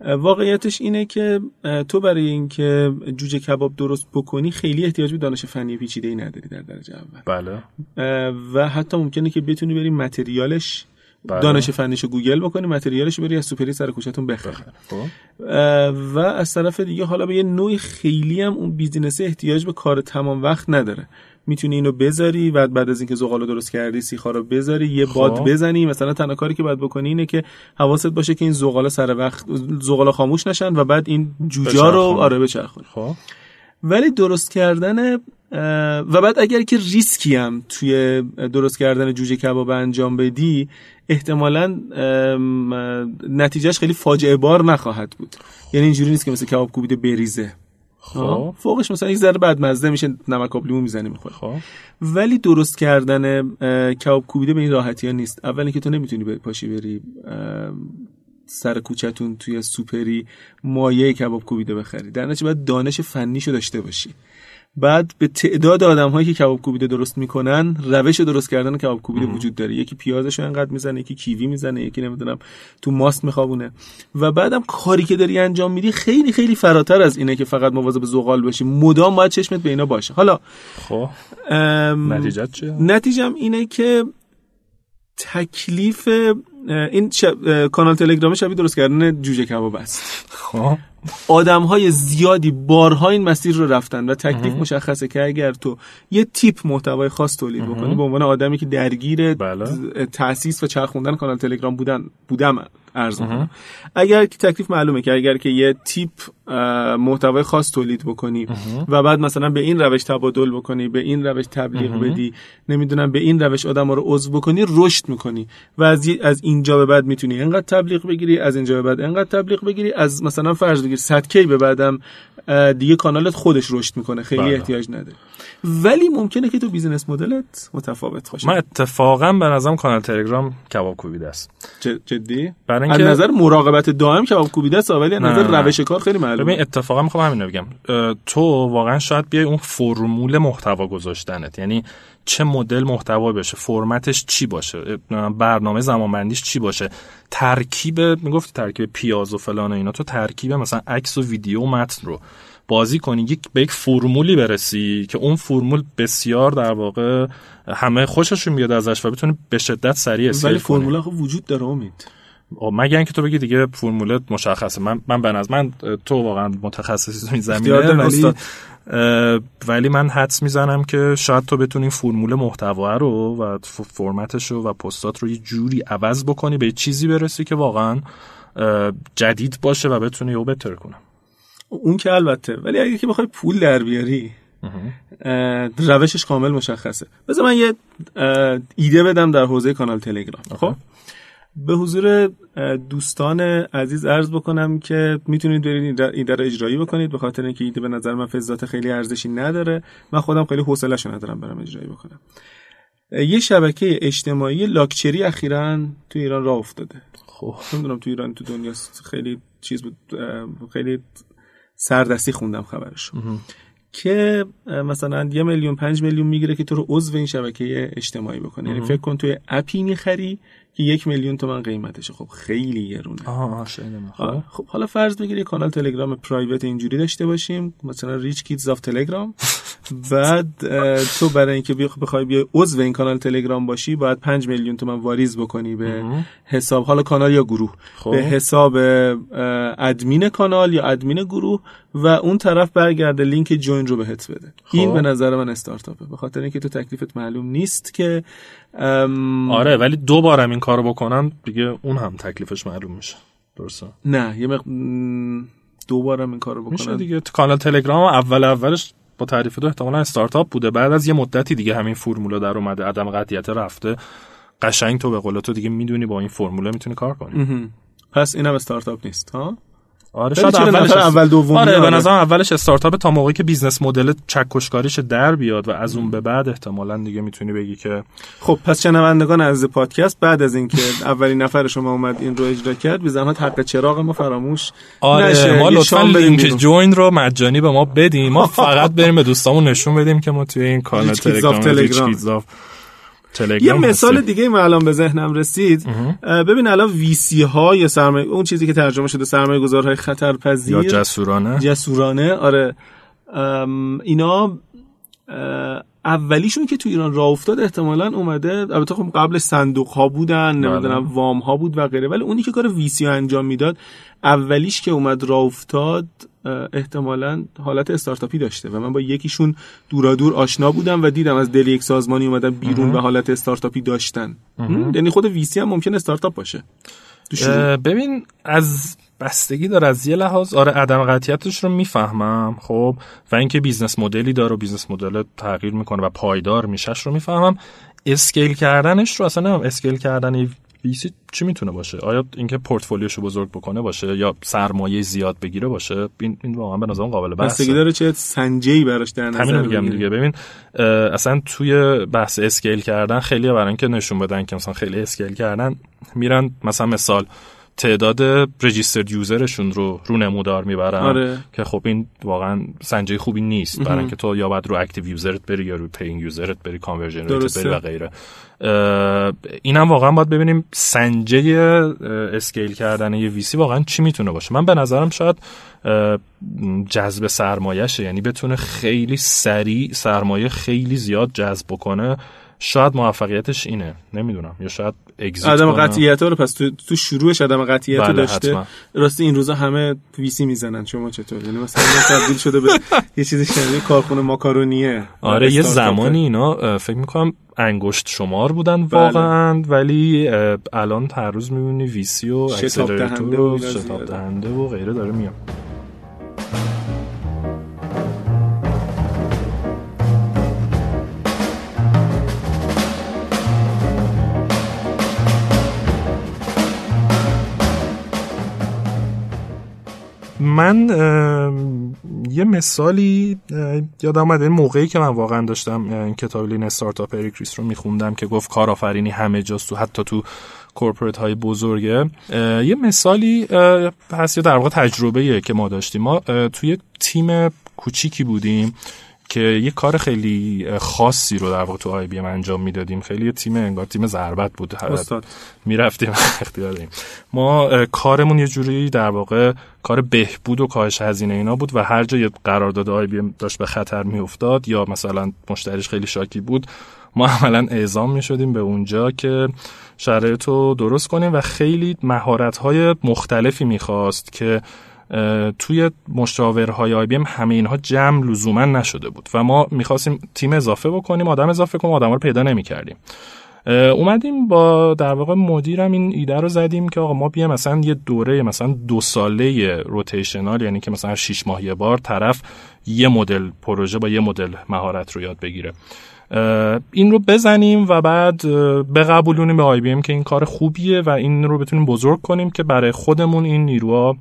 واقعیتش اینه که تو برای اینکه جوجه کباب درست بکنی خیلی احتیاج به دانش فنی پیچیده ای نداری در درجه اول. بله. و حتی ممکنه که بتونی بری material ش. دانش فنیشو گوگل بکنی material ش بری از سوپری سر کوچهتون بخری خب. و از طرف دیگه حالا به یه نوع خیلی هم اون business احتیاج به کار تمام وقت نداره. می‌تونی اینو بذاری و بعد از اینکه زغالو درست کردی سیخا رو بذاری یه باد خب. بزنی. مثلا تنها کاری که باید بکنی اینه که حواست باشه که این زغالا سر وقت زغالا خاموش نشن و بعد این جوجا رو آره بچرخونی. خب. ولی درست کردن و بعد اگر که ریسکی هم توی درست کردن جوجه کباب انجام بدی احتمالا نتیجهش خیلی فاجعه بار نخواهد بود. یعنی اینجوری نیست که مثل کباب کوبیده بریزه. خب. فوقش مثلا یک ذره بعد مزه میشه نمک آب لیمو می‌زنی می‌خوره. خب. ولی درست کردن کباب کوبیده به این راحتی ها نیست. اولی که تو نمی‌تونی پاشی بری سر کوچتون توی سوپری مایه کباب کوبیده بخری در نتیجه باید دانش فنیشو داشته باشی. بعد به تعداد آدم هایی که کباب کوبیده درست می‌کنن روش درست کردن کباب کوبیده وجود داره. یکی پیازش انقدر می‌زنه یکی کیوی می‌زنه یکی نمی‌دونم تو ماست میخوابونه. و بعدم کاری که داری انجام میدی خیلی خیلی فراتر از اینه که فقط مواظب زغال باشی. مدام باید چشمت به اینا باشه. حالا خب. نتیجه چیه؟ نتیجم اینه که تکلیف این کانال تلگرام شبیه درست کردن جوجه کباب است. خب. آدم های زیادی بارها این مسیر رو رفتن و تکلیف مشخصه که اگر تو یه تیپ محتوای خاص تولید بکنی به عنوان آدمی که درگیر بله. تاسیس و چرخوندن کانال تلگرام بودن بودم ارز اگر که تکلیف معلومه که اگر که یه تیپ محتوای خاص تولید بکنی و بعد مثلا به این روش تبادل بکنی به این روش تبلیغ بدی نمی‌دونم به این روش آدم رو عضو بکنی رشد می‌کنی. و از, از اینجا به بعد می‌تونی اینقدر تبلیغ بگیری از اینجا به بعد اینقدر تبلیغ بگیری از مثلا فرض بگیر 100 کی به بعدم دیگه کانالت خودش رشد می‌کنه خیلی بله. احتیاج نداره. ولی ممکنه که تو بیزینس مدلت متفاوت باشه. من اتفاقا به نظرم کانال تلگرام کباب کوبیده است. جدی؟ برای اینکه نظر مراقبت دائم کباب کوبیده است ولی از نظر روش کار خیلی معلومه. ببین اتفاقا می‌خوام همین بگم. تو واقعا شاید بیای اون فرمول محتوا گذاشتنت. یعنی چه مدل محتوا بشه فرمتش چی باشه برنامه زمانبندیش چی باشه. ترکیب می‌گفتی ترکیب پیاز و فلان و اینا تو ترکیب مثلا عکس و ویدیو و متن رو بازی کنی یک به یک فرمولی برسی که اون فرمول بسیار در واقع همه خوششون بیاد ازش و بتونی به شدت سریع ولی فرمول خب وجود داره امید. مگه اینکه تو بگی دیگه فرمولت مشخصه. من من به من تو واقعا متخصصی تو این زمینه ولی ولی من حدس می‌زنم که شاید تو بتونی فرمول محتوا رو و فرمتش رو و پستات رو یه جوری عوض بکنی به چیزی برسی که واقعا جدید باشه و بتونی یهو بهتر کنم اون که البته. ولی اگه که بخوای پول در بیاری روشش کامل مشخصه. بذار من یه ایده بدم در حوزه کانال تلگرام. خب؟ به حضور دوستان عزیز عرض بکنم که می‌تونید برید این در اجرایی بکنید به خاطر اینکه ایده به نظر من فضات خیلی ارزشی نداره. من خودم خیلی حوصله‌شو ندارم برم اجرایی بکنم. یه شبکه اجتماعی لاکچری اخیرا تو ایران راه افتاده. خب. نمی‌دونم تو ایران تو دنیا خیلی چیز بود خیلی سردستی خوندم خبرش که مثلا یه میلیون پنج میلیون می‌گیره که تو رو عضو این شبکه اجتماعی بکنه. یعنی فکر کن توی app ی می‌خری که یک میلیون تومن قیمتشه. خب خیلی گرونه آها خب. خب حالا فرض بگیری کانال تلگرام private اینجوری داشته باشیم. مثلا rich kids of Telegram بعد تو برای اینکه بخوای بیای عضو این کانال تلگرام باشی باید 5 میلیون تومن واریز بکنی به حساب. حالا کانال یا گروه. خب. به حساب ادمین کانال یا ادمین گروه و اون طرف برگرده لینک جوین رو بهت بده. خب. این به نظر من استارتاپه. به خاطر اینکه تو تکلیفت معلوم نیست که آره ولی دو بارم این کارو بکنم دیگه اون هم تکلیفش معلوم میشه. درسته؟ نه یه مق... دو بارم این کارو بکنم. میشه دیگه. کانال تلگرام اول اولش با تعریف دو احتمالا استارتاپ بوده. بعد از یه مدتی دیگه همین فرمولا در اومده. عدم قطعیت رفته. قشنگ تو به قول تو دیگه می‌دونی با این فرموله می‌تونی کار کنی. پس اینم استارتاپ نیست ها؟ آره شاید اولش اول دوم آره به نظر اولش استارتاپ تا موقعی که business model چکشکاریش در بیاد و از اون به بعد احتمالا دیگه می‌تونی بگی که خب پس شنوندگان از پادکست بعد از اینکه اولین نفر شما اومد این رو اجرا کرد بی زحمت حق چراغ ما فراموش آره نشه. ما لطفا لینک جوین رو مجانی به ما بدیم. ما فقط بریم به دوستامون نشون بدیم که ما توی این کانال تلگرام یه مثال دیگه من الان به ذهنم رسید. ببین الان ویسی ها یا سرمایه اون چیزی که ترجمه شده سرمایه گذارهای خطرپذیر. یا جسورانه. جسورانه آره. اینا اولیشون که تو ایران راه افتاد احتمالا اومده البته خب قبل صندوق ها بودن بله. نمی‌دونم وام ها بود و غیره ولی اونی که کار ویسی انجام می‌داد اولیش که اومد راه افتاد احتمالا حالت استارتاپی داشته و من با یکیشون دورادور آشنا بودم و دیدم از دل یک سازمانی اومدن بیرون و حالت استارتاپی داشتن. یعنی خود VC هم ممکن استارتاپ باشه. ببین از بستگی داره از یه لحاظ. آره عدم قطعیتش رو می‌فهمم خب. و اینکه business model ی داره و business model تغییر می‌کنه و پایدار میشش رو می‌فهمم. scale کردنش رو اصلا نمی‌فهمم scale کردن VC چی می‌تونه باشه؟ آیا اینکه پورتفولیوشو بزرگ بکنه باشه یا سرمایه زیاد بگیره باشه؟ این این واقعا به نظرم قابل بحثه. بستگی داره چه سنجی براش در نظر میگم دیگه. ببین اصلا توی بحث scale کردن خیلی برای اینکه نشون بدن که مثلا خیلی scale کردن میرن. مثلا مثال تعداد registered user شون رو رو نمودار می‌برن آره. که خب این واقعا سنجه خوبی نیست. برای اینکه تو یا باید رو active user ت بری یا رو paying user ت بری conversion rate بری و غیره. اینم واقعا باید ببینیم سنجه اسکیل کردن یه ویسی واقعا چی می‌تونه باشه. من به نظرم شاید جذب سرمایهشه. یعنی بتونه خیلی سریع سرمایه خیلی زیاد جذب بکنه. شاید موفقیتش اینه. نمی‌دونم. یا شاید اگزیت عدم قطعیت رو پس تو تو شروعش عدم قطعیت بله داشته. راستی این روزا همه ویسی می‌زنن. شما چطور؟ یعنی مثلا تبدیل شده به یه چیزی شبیه کارخونه ماکارونیه. آره یه زمانی اینا فکر می‌کنم انگشت شمار بودن بله. واقعا ولی الان هر روز می‌بینی ویسی و اکسلراتور و شتاب دهنده و غیره داره میاد. من یه مثالی یادم آمد این موقعی که من واقعا داشتم این کتاب Lean Startup اریک رو میخوندم که گفت کارآفرینی همه جاست تو حتی تو corporate های بزرگه یه مثالی هست یا در واقع تجربه که ما داشتیم. ما توی تیم کوچیکی بودیم. که یه کار خیلی خاصی رو در واقع تو IBM انجام می‌دادیم. خیلی تیم انگار تیم ضربت بود. می‌رفتیم اختیار داریم ما کارمون یه جوری در واقع کار بهبود و کاهش هزینه اینا بود و هر جا یه قرارداد آی بی ام داشت به خطر میافتاد یا مثلا مشتریش خیلی شاکی بود ما عملا اعزام می شدیم به اونجا که شرایط رو درست کنیم و خیلی مهارت های مختلفی می‌خواست که توی مشاورهای آی بی ام همه اینها جمع لزوما نشده بود و ما می‌خواستیم تیم اضافه بکنیم آدم اضافه کنیم آدم رو پیدا نمی‌کردیم. اومدیم با در واقع مدیرم این ایده رو زدیم که آقا ما بیایم مثلا یه دوره مثلا دو ساله روتیشنال یعنی که مثلا 6 ماه یه بار طرف یه مدل پروژه با یه مدل مهارت رو یاد بگیره. این رو بزنیم و بعد بقبولونیم به آی بی ام که این کار خوبیه و این رو بتونیم بزرگ کنیم که برای خودمون این نیروها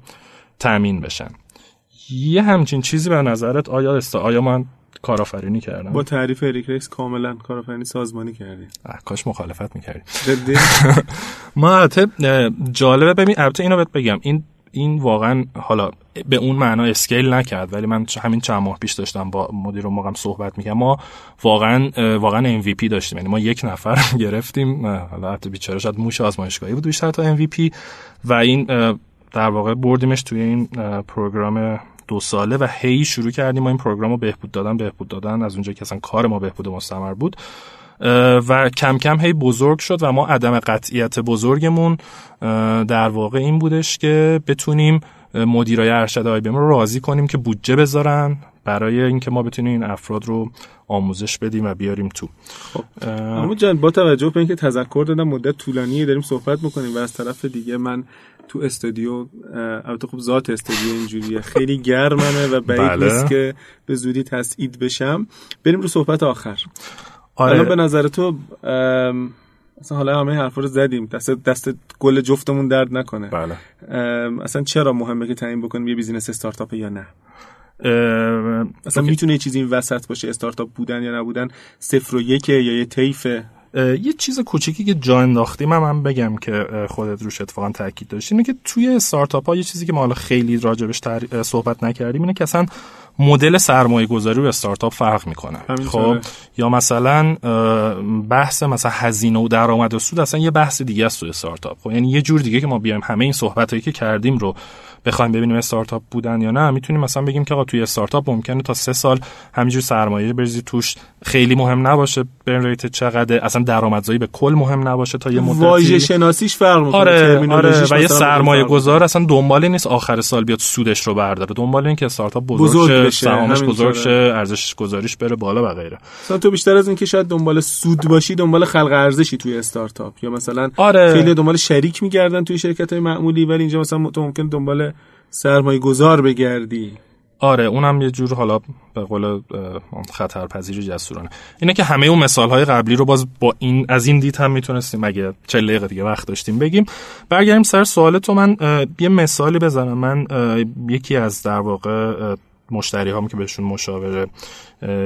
تأمین بشن. یه همچین چیزی به نظرت آیا است؟ آیا من کارآفرینی کردم؟ با تعریف اریک کاملا کارآفرینی سازمانی کردی. کاش مخالفت می‌کردی. ما البته جالبه ببین البته اینو بهت بگم. این این واقعا حالا به اون معنا اسکیل نکرد ولی من همین چند ماه پیش داشتم با مدیر موقعم صحبت می‌کنم ما واقعا واقعا MVP داشتیم. یعنی ما یک نفر گرفتیم. حالا البته بیچاره شاید موش آزمایشگاهی بود بیشتر تا MVP و این در واقع بردیمش توی این پروگرام دو ساله و هی شروع کردیم ما این پروگرام رو بهبود دادن بهبود دادن. از اونجا که اصلا کار ما بهبود مستمر بود. و کم کم هی بزرگ شد و ما عدم قطعیت بزرگمون در واقع این بودش که بتونیم مدیرای ارشد آی رو راضی کنیم که بودجه بذارن برای اینکه ما بتونیم این افراد رو آموزش بدیم و بیاریم تو. خب. اما جان با توجه به اینکه تذکر دادم مدت طولانی داریم صحبت می‌کنیم و از طرف دیگه من تو استودیو البته خب ذات استودیو اینجوریه. خیلی گرمه و بعید بله. نیست که به زودی تسعید بشم. بریم رو صحبت آخر. آره. به نظر تو اصلا حالا همه حرفا رو زدیم. دست دست گل جفتمون درد نکنه. بله. اصلا چرا مهمه که تعیین بکنیم یه بیزینس استارتاپ یا نه؟ اصلا می‌تونه یه چیزی این وسط باشه استارتاپ بودن یا نبودن؟ صفر و یکه یا یه طیفه؟ یه چیز کوچیکی که جا انداختیم هم, هم بگم که خودت روش اتفاقا تاکید داشتی. اینه که توی استارتاپ ها یه چیزی که ما حالا خیلی راجبش صحبت نکردیم اینه که اصلا مدل سرمایه گذاری رو استارتاپ فرق می‌کنه. خب؟ یا مثلا بحث مثلا هزینه و درآمد و سود اصلا یه بحث دیگه است توی استارتاپ. خب؟ یعنی یه جور دیگه که ما بیایم همه این صحبت هایی که کردیم رو بخوایم ببینیم استارتاپ بودن یا نه می‌تونیم مثلا بگیم که آقا توی استارتاپ ممکنه تا سه سال همینجور سرمایه بریزی توش. خیلی مهم نباشه برن ریت چقدر اصلا درآمدزایی به کل مهم نباشه تا یه مدتی. واژه شناسیش فرق می‌کنه آره, آره و یه سرمایه گذار اصلا دنبال نیست آخر سال بیاد سودش رو برداره. دنبال این که استارتاپ بزرگ, بزرگ شه سهامش بزرگ شه ارزش گذاریش بره بالا و غیره. مثلا تو بیشتر از اینکه شاید دنبال سود باشی دنبال خلق ارزشی توی استارتاپ یا مثلا آره. خیلی دنبال شریک میگردن توی شرکت های معمولی ولی اینجا مثلا تو ممکن دنبال سرمایه گذار بگردی. آره اونم یه جور حالا به قول خطرپذیر جسورانه. اینه که همه اون مثال های قبلی رو باز با این از این دید هم می‌تونستیم اگه چه دقیقه دیگه وقت داشتیم بگیم. برگردیم سر سوال تو. من یه مثالی بزنم. من یکی از در واقع مشتری هم که بهشون مشاوره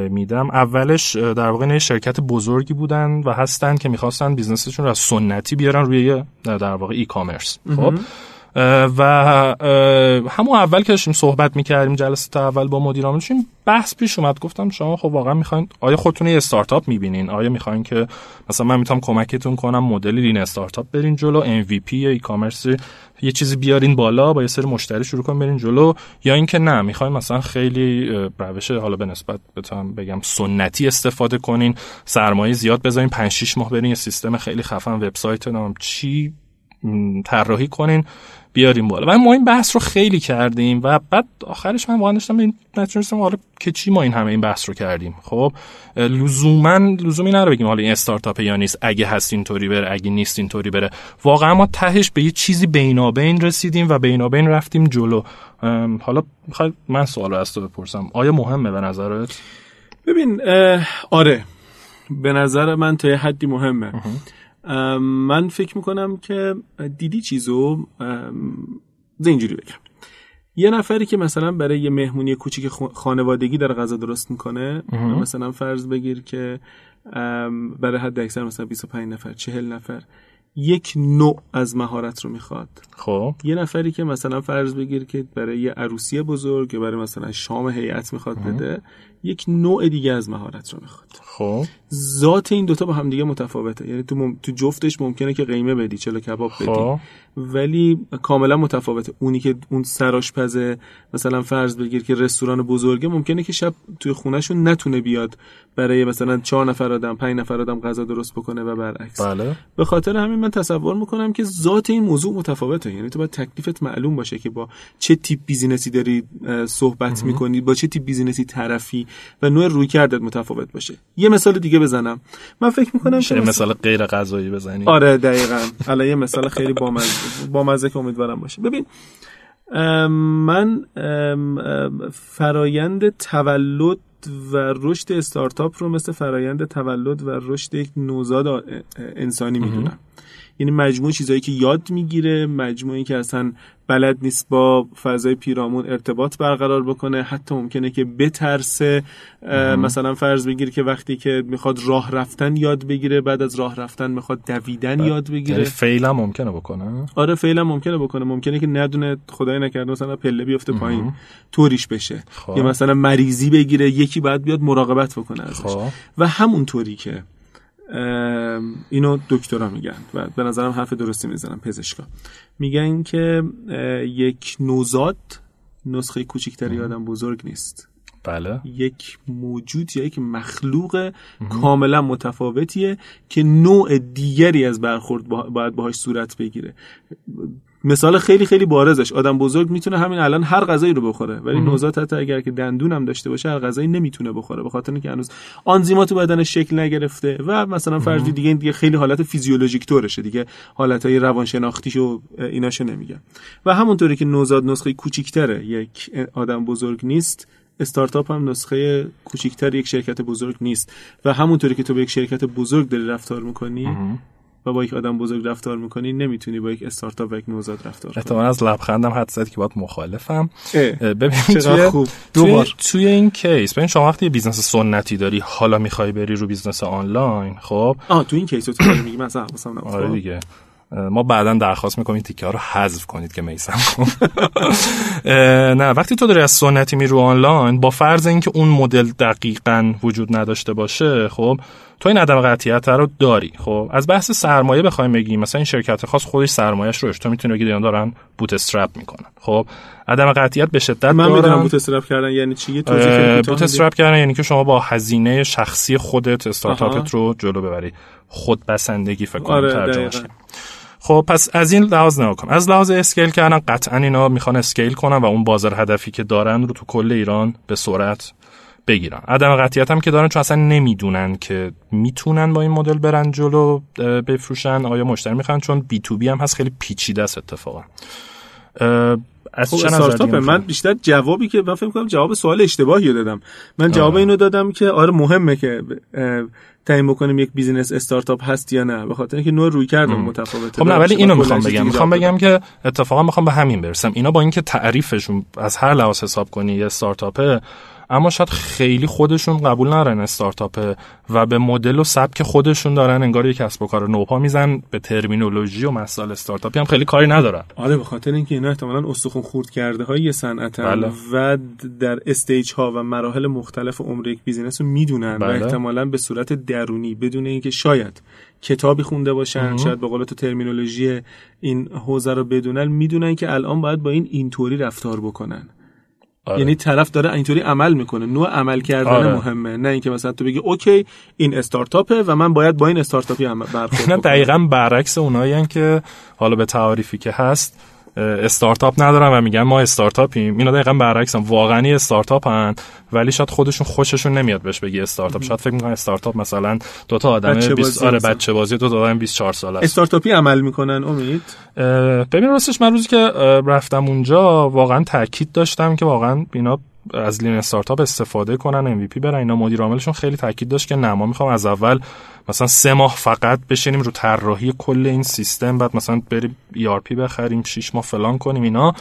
میدم اولش در واقع یه شرکت بزرگی بودن و هستن که می‌خواستن بیزنسشون رو از سنتی بیارن روی در واقع ای کامرس خب و همون اول که داشتیم صحبت می‌کردیم جلسه اول با مدیرامون بحث پیش اومد. گفتم شما خب واقعا می‌خواین آیا خودتون یه استارتاپ می‌بینین؟ آیا می‌خواین که مثلا من می‌تونم کمکتون کنم مدل لین استارتاپ برین جلو؟ MVP یا ای کامرس یه چیزی بیارین بالا با یه سری مشتری شروع کنین برین جلو؟ یا اینکه نه می‌خواین مثلا خیلی روش حالا به نسبت بتونم بگم سنتی استفاده کنین سرمایه زیاد بذارین 5 6 ماه برین یه سیستم خیلی خفن وبسایت نام چی طراحی کنین. بیاریم بالا. و ما این بحث رو خیلی کردیم و بعد آخرش من واقعا داشتم این نتونستم حالا که چی ما این همه این بحث رو کردیم. خب لزوما لزومی نداره بگیم حالا این استارتاپ یا نیست. اگه هست اینطوری بره اگه نیست اینطوری بره. واقعا ما تهش به یه چیزی بینابین رسیدیم و بینابین رفتیم جلو. حالا می‌خوای من سوال از تو بپرسم. آیا مهمه به نظرت؟ ببین آره. به نظر من تا یه حدی مهمه. من فکر می‌کنم که دیدی چیزو؟ اینجوری بگم. یه نفری که مثلا برای یه مهمونی کوچیک خانوادگی داره غذا درست می‌کنه مثلا فرض بگیر که برای حد اکثر مثلا 25 نفر 40 نفر یک نوع از مهارت رو می‌خواد. خب. یه نفری که مثلا فرض بگیر که برای یه عروسی بزرگ یا برای مثلا شام هیئت می‌خواد بده یک نوع دیگه از مهارت رو می‌خواد. خب. ذات این دوتا با هم دیگه متفاوته. یعنی تو, تو جفتش ممکنه که قیمه بدی چلو کباب بدی. خب. ولی کاملا متفاوته. اونی که اون سراشپزه مثلا فرض بگیر که رستوران بزرگه ممکنه که شب توی خونهشون نتونه بیاد برای مثلا چهار نفر آدم پنج نفر آدم غذا درست بکنه و برعکس. بله. به خاطر همین من تصور می‌کنم که ذات این موضوع متفاوته. یعنی تو باید تکلیفت معلوم باشه که با چه تیپ business ی داری صحبت می‌کنی با چه تیپ business ی طرفی و نوع روی کردت متفاوت باشه. یه مثال دیگه بزنم. من فکر می‌کنم که مثال غیر غذایی بزنی. آره دقیقاً. الان یه مثال خیلی بامزه بامزه که امیدوارم باشه. ببین من فرایند تولد و رشد استارتاپ رو مثل فرایند تولد و رشد یک نوزاد انسانی می‌دونم. یعنی مجموع چیزهایی که یاد می‌گیره مجموعی که اصلا بلد نیست با فضای پیرامون ارتباط برقرار بکنه. حتی ممکنه که بترسه. مثلا فرض بگیر که وقتی که می‌خواد راه رفتن یاد بگیره بعد از راه رفتن می‌خواد دویدن یاد بگیره. یعنی فعلا ممکنه بکنه؟ آره فعلا ممکنه بکنه. ممکنه که ندونه خدای نکرده مثلا پله بیفته پایین طوریش بشه. خب. یا مثلا مریضی بگیره یکی بعد بیاد مراقبت بکنه ازش. خب. و همونطوری که اینو دکترا میگن و به نظرم حرف درستی می‌زنم پزشکا. میگن که یک نوزاد نسخه کوچکتری آدم بزرگ نیست. بله. یک موجود یا یک مخلوق کاملا متفاوتیه که نوع دیگری از برخورد باید باهاش صورت بگیره. مثال خیلی خیلی بارزش. آدم بزرگ می‌تونه همین الان هر غذایی رو بخوره. ولی نوزاد حتی اگر که دندون هم داشته باشه هر غذایی نمی‌تونه بخوره. به خاطر اینکه هنوز آنزیمات بدنش شکل نگرفته و مثلا فرضی دیگه دیگه خیلی حالت فیزیولوژیک طورشه دیگه. حالتهای روانشناختیش و ایناشو نمیگم. و همونطوری که نوزاد نسخه کوچیکتره یک آدم بزرگ نیست. استارتاپ هم نسخه کوچیکتر یک شرکت بزرگ نیست. و همونطوری که تو به یک شرکت بزرگ داری رفتار می‌کنی و با یک آدم بزرگ رفتار می‌کنی نمی‌تونی با یک استارتاپ و یک نوزاد رفتار کنی. احتمال از لبخندم حدس زد که باید مخالفم. ببین توی, خوب. توی, توی این case ببین شما وقتی business سنتی داری حالا می‌خوای بری رو business آنلاین خب؟ آه تو این case تو میگی مثلا آره دیگه. ما بعدا درخواست می‌کنیم تیکه ها رو حذف کنید که میسم نه وقتی تو داری از سنتی میرو آنلاین با فرض اینکه اون مدل دقیقا وجود نداشته باشه خب تو این عدم قطعیت رو داری. خب از بحث سرمایه بخوایم بگیم. مثلا این شرکت خاص خودش سرمایهش رو تو می‌تونی بگی دارن بوت استرپ می‌کنن. خب عدم قطعیت به شدت من می‌دونم بوت استرپ کردن یعنی چی؟ بوت استرپ کردن یعنی که شما با هزینه شخصی خودت استارتاپت رو جلو ببری. خود بسندگی فکر کنم آره خب پس از این لحاظ نگاه کن از لحاظ scale کردن قطعا اینا می‌خوان scale کنن و اون بازار هدفی که دارن رو تو کل ایران به سرعت بگیرن. عدم قطعیت هم که دارن چون اصلا نمی‌دونن که می‌تونن با این مدل برن جلو بفروشن آیا مشتری می‌خوان چون B2B هم هست خیلی پیچیده است اتفاقا. از خب استارتاپ من بیشتر جوابی که من فکر کنم جواب سوال اشتباهی دادم. من جواب آه. اینو دادم که آره مهمه که تعیین بکنیم یک business استارتاپ هست یا نه. به خاطر اینکه نوع رویکردمون متفاوته. خب نه ولی اینو می‌خوام بگم. می‌خوام بگم که اتفاقا می‌خوام به همین برسم. اینا با اینکه تعریفشون از هر لحاظ حساب کنی یه استارتاپه اما شاید خیلی خودشون قبول ندارن استارتاپه و به مدل و سبک خودشون دارن انگار یک کسب و کار نوپا میزن به terminology و مسائل استارتاپی هم خیلی کاری ندارن آره به خاطر اینکه اینا احتمالاً استخون خورد کرده های صنعت بله. و در stage ها و مراحل مختلف عمر یک business رو می‌دونن بله. و احتمالاً به صورت درونی بدون اینکه شاید کتابی خونده باشن شاید به قول تو terminology این حوزه رو بدونن می‌دونن که الان باید با این اینطوری رفتار بکنن آره. یعنی طرف داره اینطوری عمل می‌کنه نوع عمل کردن آره. مهمه نه اینکه مثلا تو بگی okay این استارتاپه و من باید با این استارتاپی برخورد نه دقیقا برعکس اونایی که حالا به تعاریفی که هست استارتاپ ندارن و میگن ما استارتاپیم. اینا دقیقا برعکسن. واقعا استارتاپ هن ولی شاید خودشون خوششون نمیاد بهش بگی استارتاپ. شاید فکر می‌کنن استارتاپ مثلا دو تا آدم بچه 20 آره بچه بازی دو تا آدم 24 ساله است. استارتاپی عمل می‌کنن امید؟ ببین راستش من روزی که رفتم اونجا واقعا تاکید داشتم که واقعا اینا از لین استارتاپ استفاده کنن MVP برن. اینا مدیر عاملشون خیلی تاکید داشت که نه ما می‌خوام از اول مثلا سه ماه فقط بشینیم رو طراحی کل این سیستم بعد مثلا بریم ERP بخریم شش ماه فلان کنیم اینا.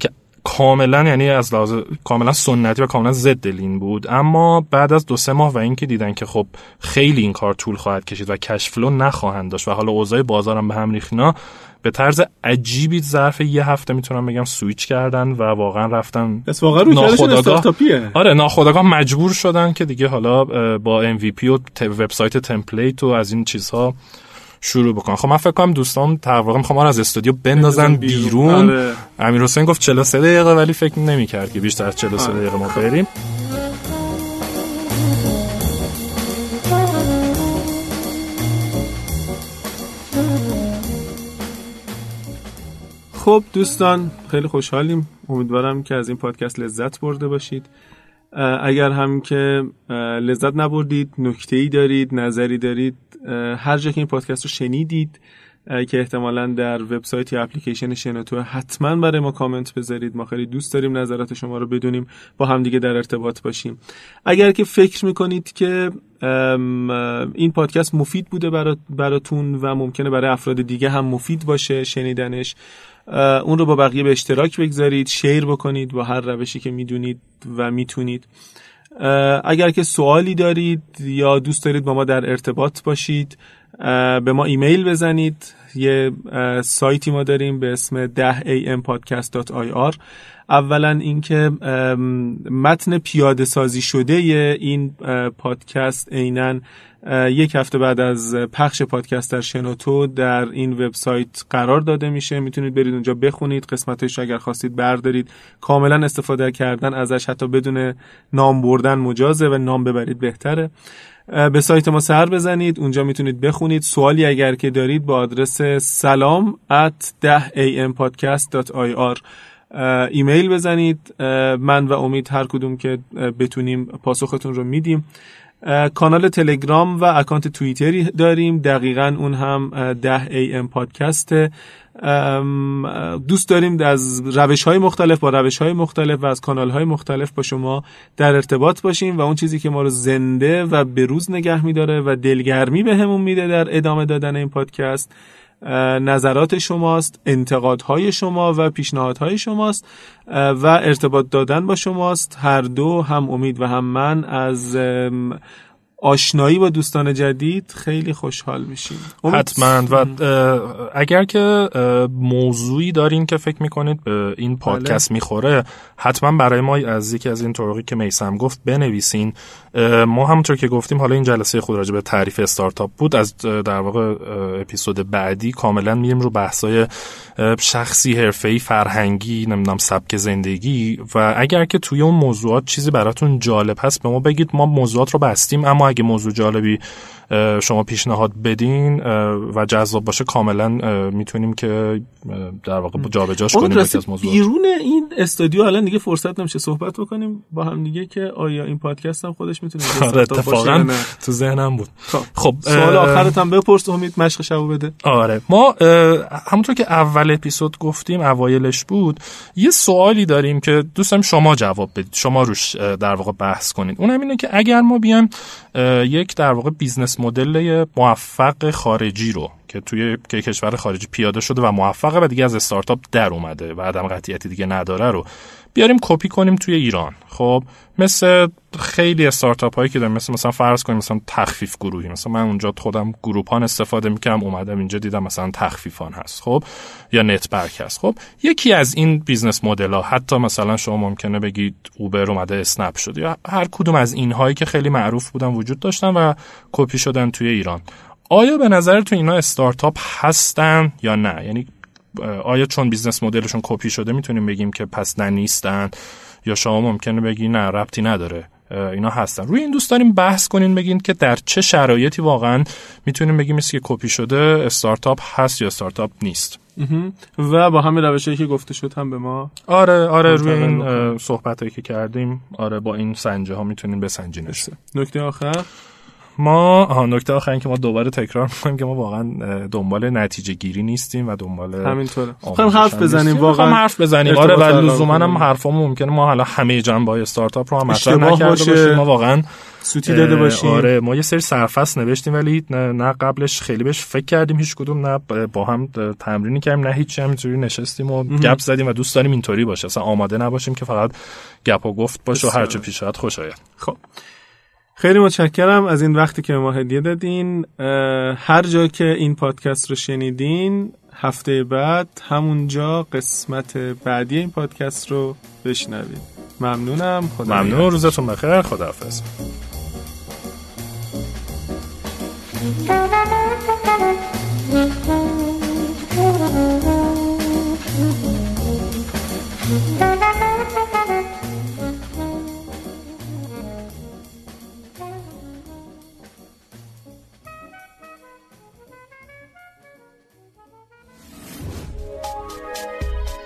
که کاملا یعنی از لحاظ کاملا سنتی و کاملا ضد لین بود. اما بعد از دو سه ماه و اینکه دیدن که خب خیلی این کار طول خواهد کشید و کشفلو نخواهند داشت و حالا اوضاع بازارم به هم ریخینا به طرز عجیبی ظرف یه هفته می‌تونم بگم سویچ کردن و واقعا رفتن ناخداگاه آره ناخداگاه مجبور شدن که دیگه حالا با MVP و وبسایت تمپلیت و از این چیزها شروع بکنن. خب من فکر کنم دوستان واقع می‌خوام از استودیو بندازن بیرون, آره. امیر حسین گفت 43 دقیقه ولی فکر نمی‌کرد که بیشتر از 43 آره. دقیقه ما بریم. خب دوستان خیلی خوشحالیم. امیدوارم که از این پادکست لذت برده باشید. اگر هم که لذت نبردید نکته ای دارید نظری دارید هر جا که این پادکست رو شنیدید که احتمالا در وبسایت یا اپلیکیشن شنوتو حتما برای ما کامنت بذارید. ما خیلی دوست داریم نظرات شما رو بدونیم با همدیگه در ارتباط باشیم. اگر که فکر می‌کنید که این پادکست مفید بوده براتون و ممکنه برای افراد دیگه هم مفید باشه شنیدنش اون رو با بقیه به اشتراک بگذارید شیر بکنید با هر روشی که می‌دونید و می‌تونید. اگر که سوالی دارید یا دوست دارید با ما در ارتباط باشید به ما ایمیل بزنید. یه سایتی ما داریم به اسم 10ampodcast.ir اولا اینکه متن پیاده سازی شده این پادکست عینا یک هفته بعد از پخش پادکست در شنوتو در این وبسایت قرار داده میشه. می‌تونید برید اونجا بخونید. قسمتش اگر خواستید بردارید. کاملا استفاده کردن ازش حتی بدون نام بردن مجازه و نام ببرید بهتره. به سایت ما سر بزنید. اونجا می‌تونید بخونید. سوالی اگر که دارید با آدرس سلام at 10ampodcast.ir ایمیل بزنید. من و امید هر کدوم که بتونیم پاسختون رو میدیم. کانال تلگرام و اکانت توییتری داریم. دقیقا اون هم 10 AM پادکسته دوست داریم از روش های مختلف با روش های مختلف و از کانال های مختلف با شما در ارتباط باشیم و اون چیزی که ما رو زنده و بروز نگه میداره و دلگرمی به همون میده در ادامه دادن این پادکست. نظرات شماست انتقادهای شما و پیشنهادهای شماست و ارتباط دادن با شماست. هر دو هم امید و هم من از آشنایی با دوستان جدید خیلی خوشحال میشیم. حتما. و اگر که موضوعی دارین که فکر می‌کنید به این پادکست بله. می‌خوره حتما برای ما از یکی از این طرقی که میسم گفت بنویسین. ما همونطور که گفتیم حالا این جلسه خود راجع به تعریف استارتاپ بود. از در واقع اپیزود بعدی کاملا میریم رو بحثای شخصی حرفه‌ای فرهنگی نمی‌دونم سبک زندگی. و اگر که توی اون موضوعات چیزی براتون جالب هست به ما بگید. ما موضوعات رو بستیم اما اگه موضوع جالبی شما پیشنهاد بدین و جذاب باشه کاملا می‌تونیم که در واقع جابجاش کنیم از موضوع بیرون این استودیو الان دیگه فرصت نمیشه صحبت بکنیم. با هم دیگه که آیا این پادکست هم خودش می‌تونه آره اتفاقا تو ذهنم بود. خب, خب، سوال آخرت هم بپرس امید مشق شبو بده. آره. ما همونطور که اول اپیزود گفتیم اوایلش بود یه سوالی داریم که دوستم شما جواب بدید شما روش در واقع بحث کنید. اون اینه که اگر ما بیایم یک در واقع business model موفق خارجی رو که توی که کشور خارجی پیاده شده و موفقه و دیگه از استارتاپ در اومده و عدم قطعیتی دیگه نداره رو. بیاریم کپی کنیم توی ایران. خب مثل خیلی استارتاپ هایی که داریم مثل مثلا فرض کنیم مثلا تخفیف گروهی. مثلا من اونجا خودم Groupon استفاده می‌کنم اومدم اینجا دیدم مثلا تخفیفان هست خب؟ یا نت‌برگ هست. خب یکی از این business model ها حتی مثلا شما ممکنه بگید Uber اومده اسنپ شد یا هر کدوم از این هایی که خیلی معروف بودن وجود داشتن و کپی شدن توی ایران. آیا به نظر تو اینا استارتاپ هستن یا نه؟ یعنی آیا چون business model شون کپی شده می‌تونیم بگیم که پس نه نیستن؟ یا شما ممکنه بگی نه ربطی نداره. اینا هستن. روی این دوست داریم بحث کنین بگین که در چه شرایطی واقعا می‌تونیم بگیم که کپی شده استارتاپ هست یا استارتاپ نیست. و با همه روشی که گفته شد هم به ما آره آره روی این صحبت هایی که کردیم آره با این سنجه ها می‌تونیم بسنجینش. نکته آخر؟ ما آها نکته آخر که ما دوباره تکرار می‌کنیم که ما واقعا دنبال نتیجه گیری نیستیم و دنبال همینطوره. خواهیم حرف بزنیم واقعا حرف بزنیم. آره و لزوما هم حرفمون ممکنه ما حالا همه جنبه استارتاپ رو هم مطرح نکرده باشیم. ما واقعا سوتی داده باشیم. آره ما یه سری سرفصل نوشتیم ولی نه, نه قبلش خیلی بهش فکر کردیم هیچ کدوم نه با هم تمرینی کردیم نه هیچ همینطوری نشستیم و گپ زدیم و دوست داریم اینطوری باشه. اصلا آماده نباشیم که فقط گپ و گفت باشه و هر چه پیش خوش آید. خب. خیلی متشکرم از این وقتی که ما هدیه دادین. هر جا که این پادکست رو شنیدین هفته بعد همونجا قسمت بعدی این پادکست رو بشنوید. ممنونم. خدا ممنون. روزتون بخیر. خداحافظ.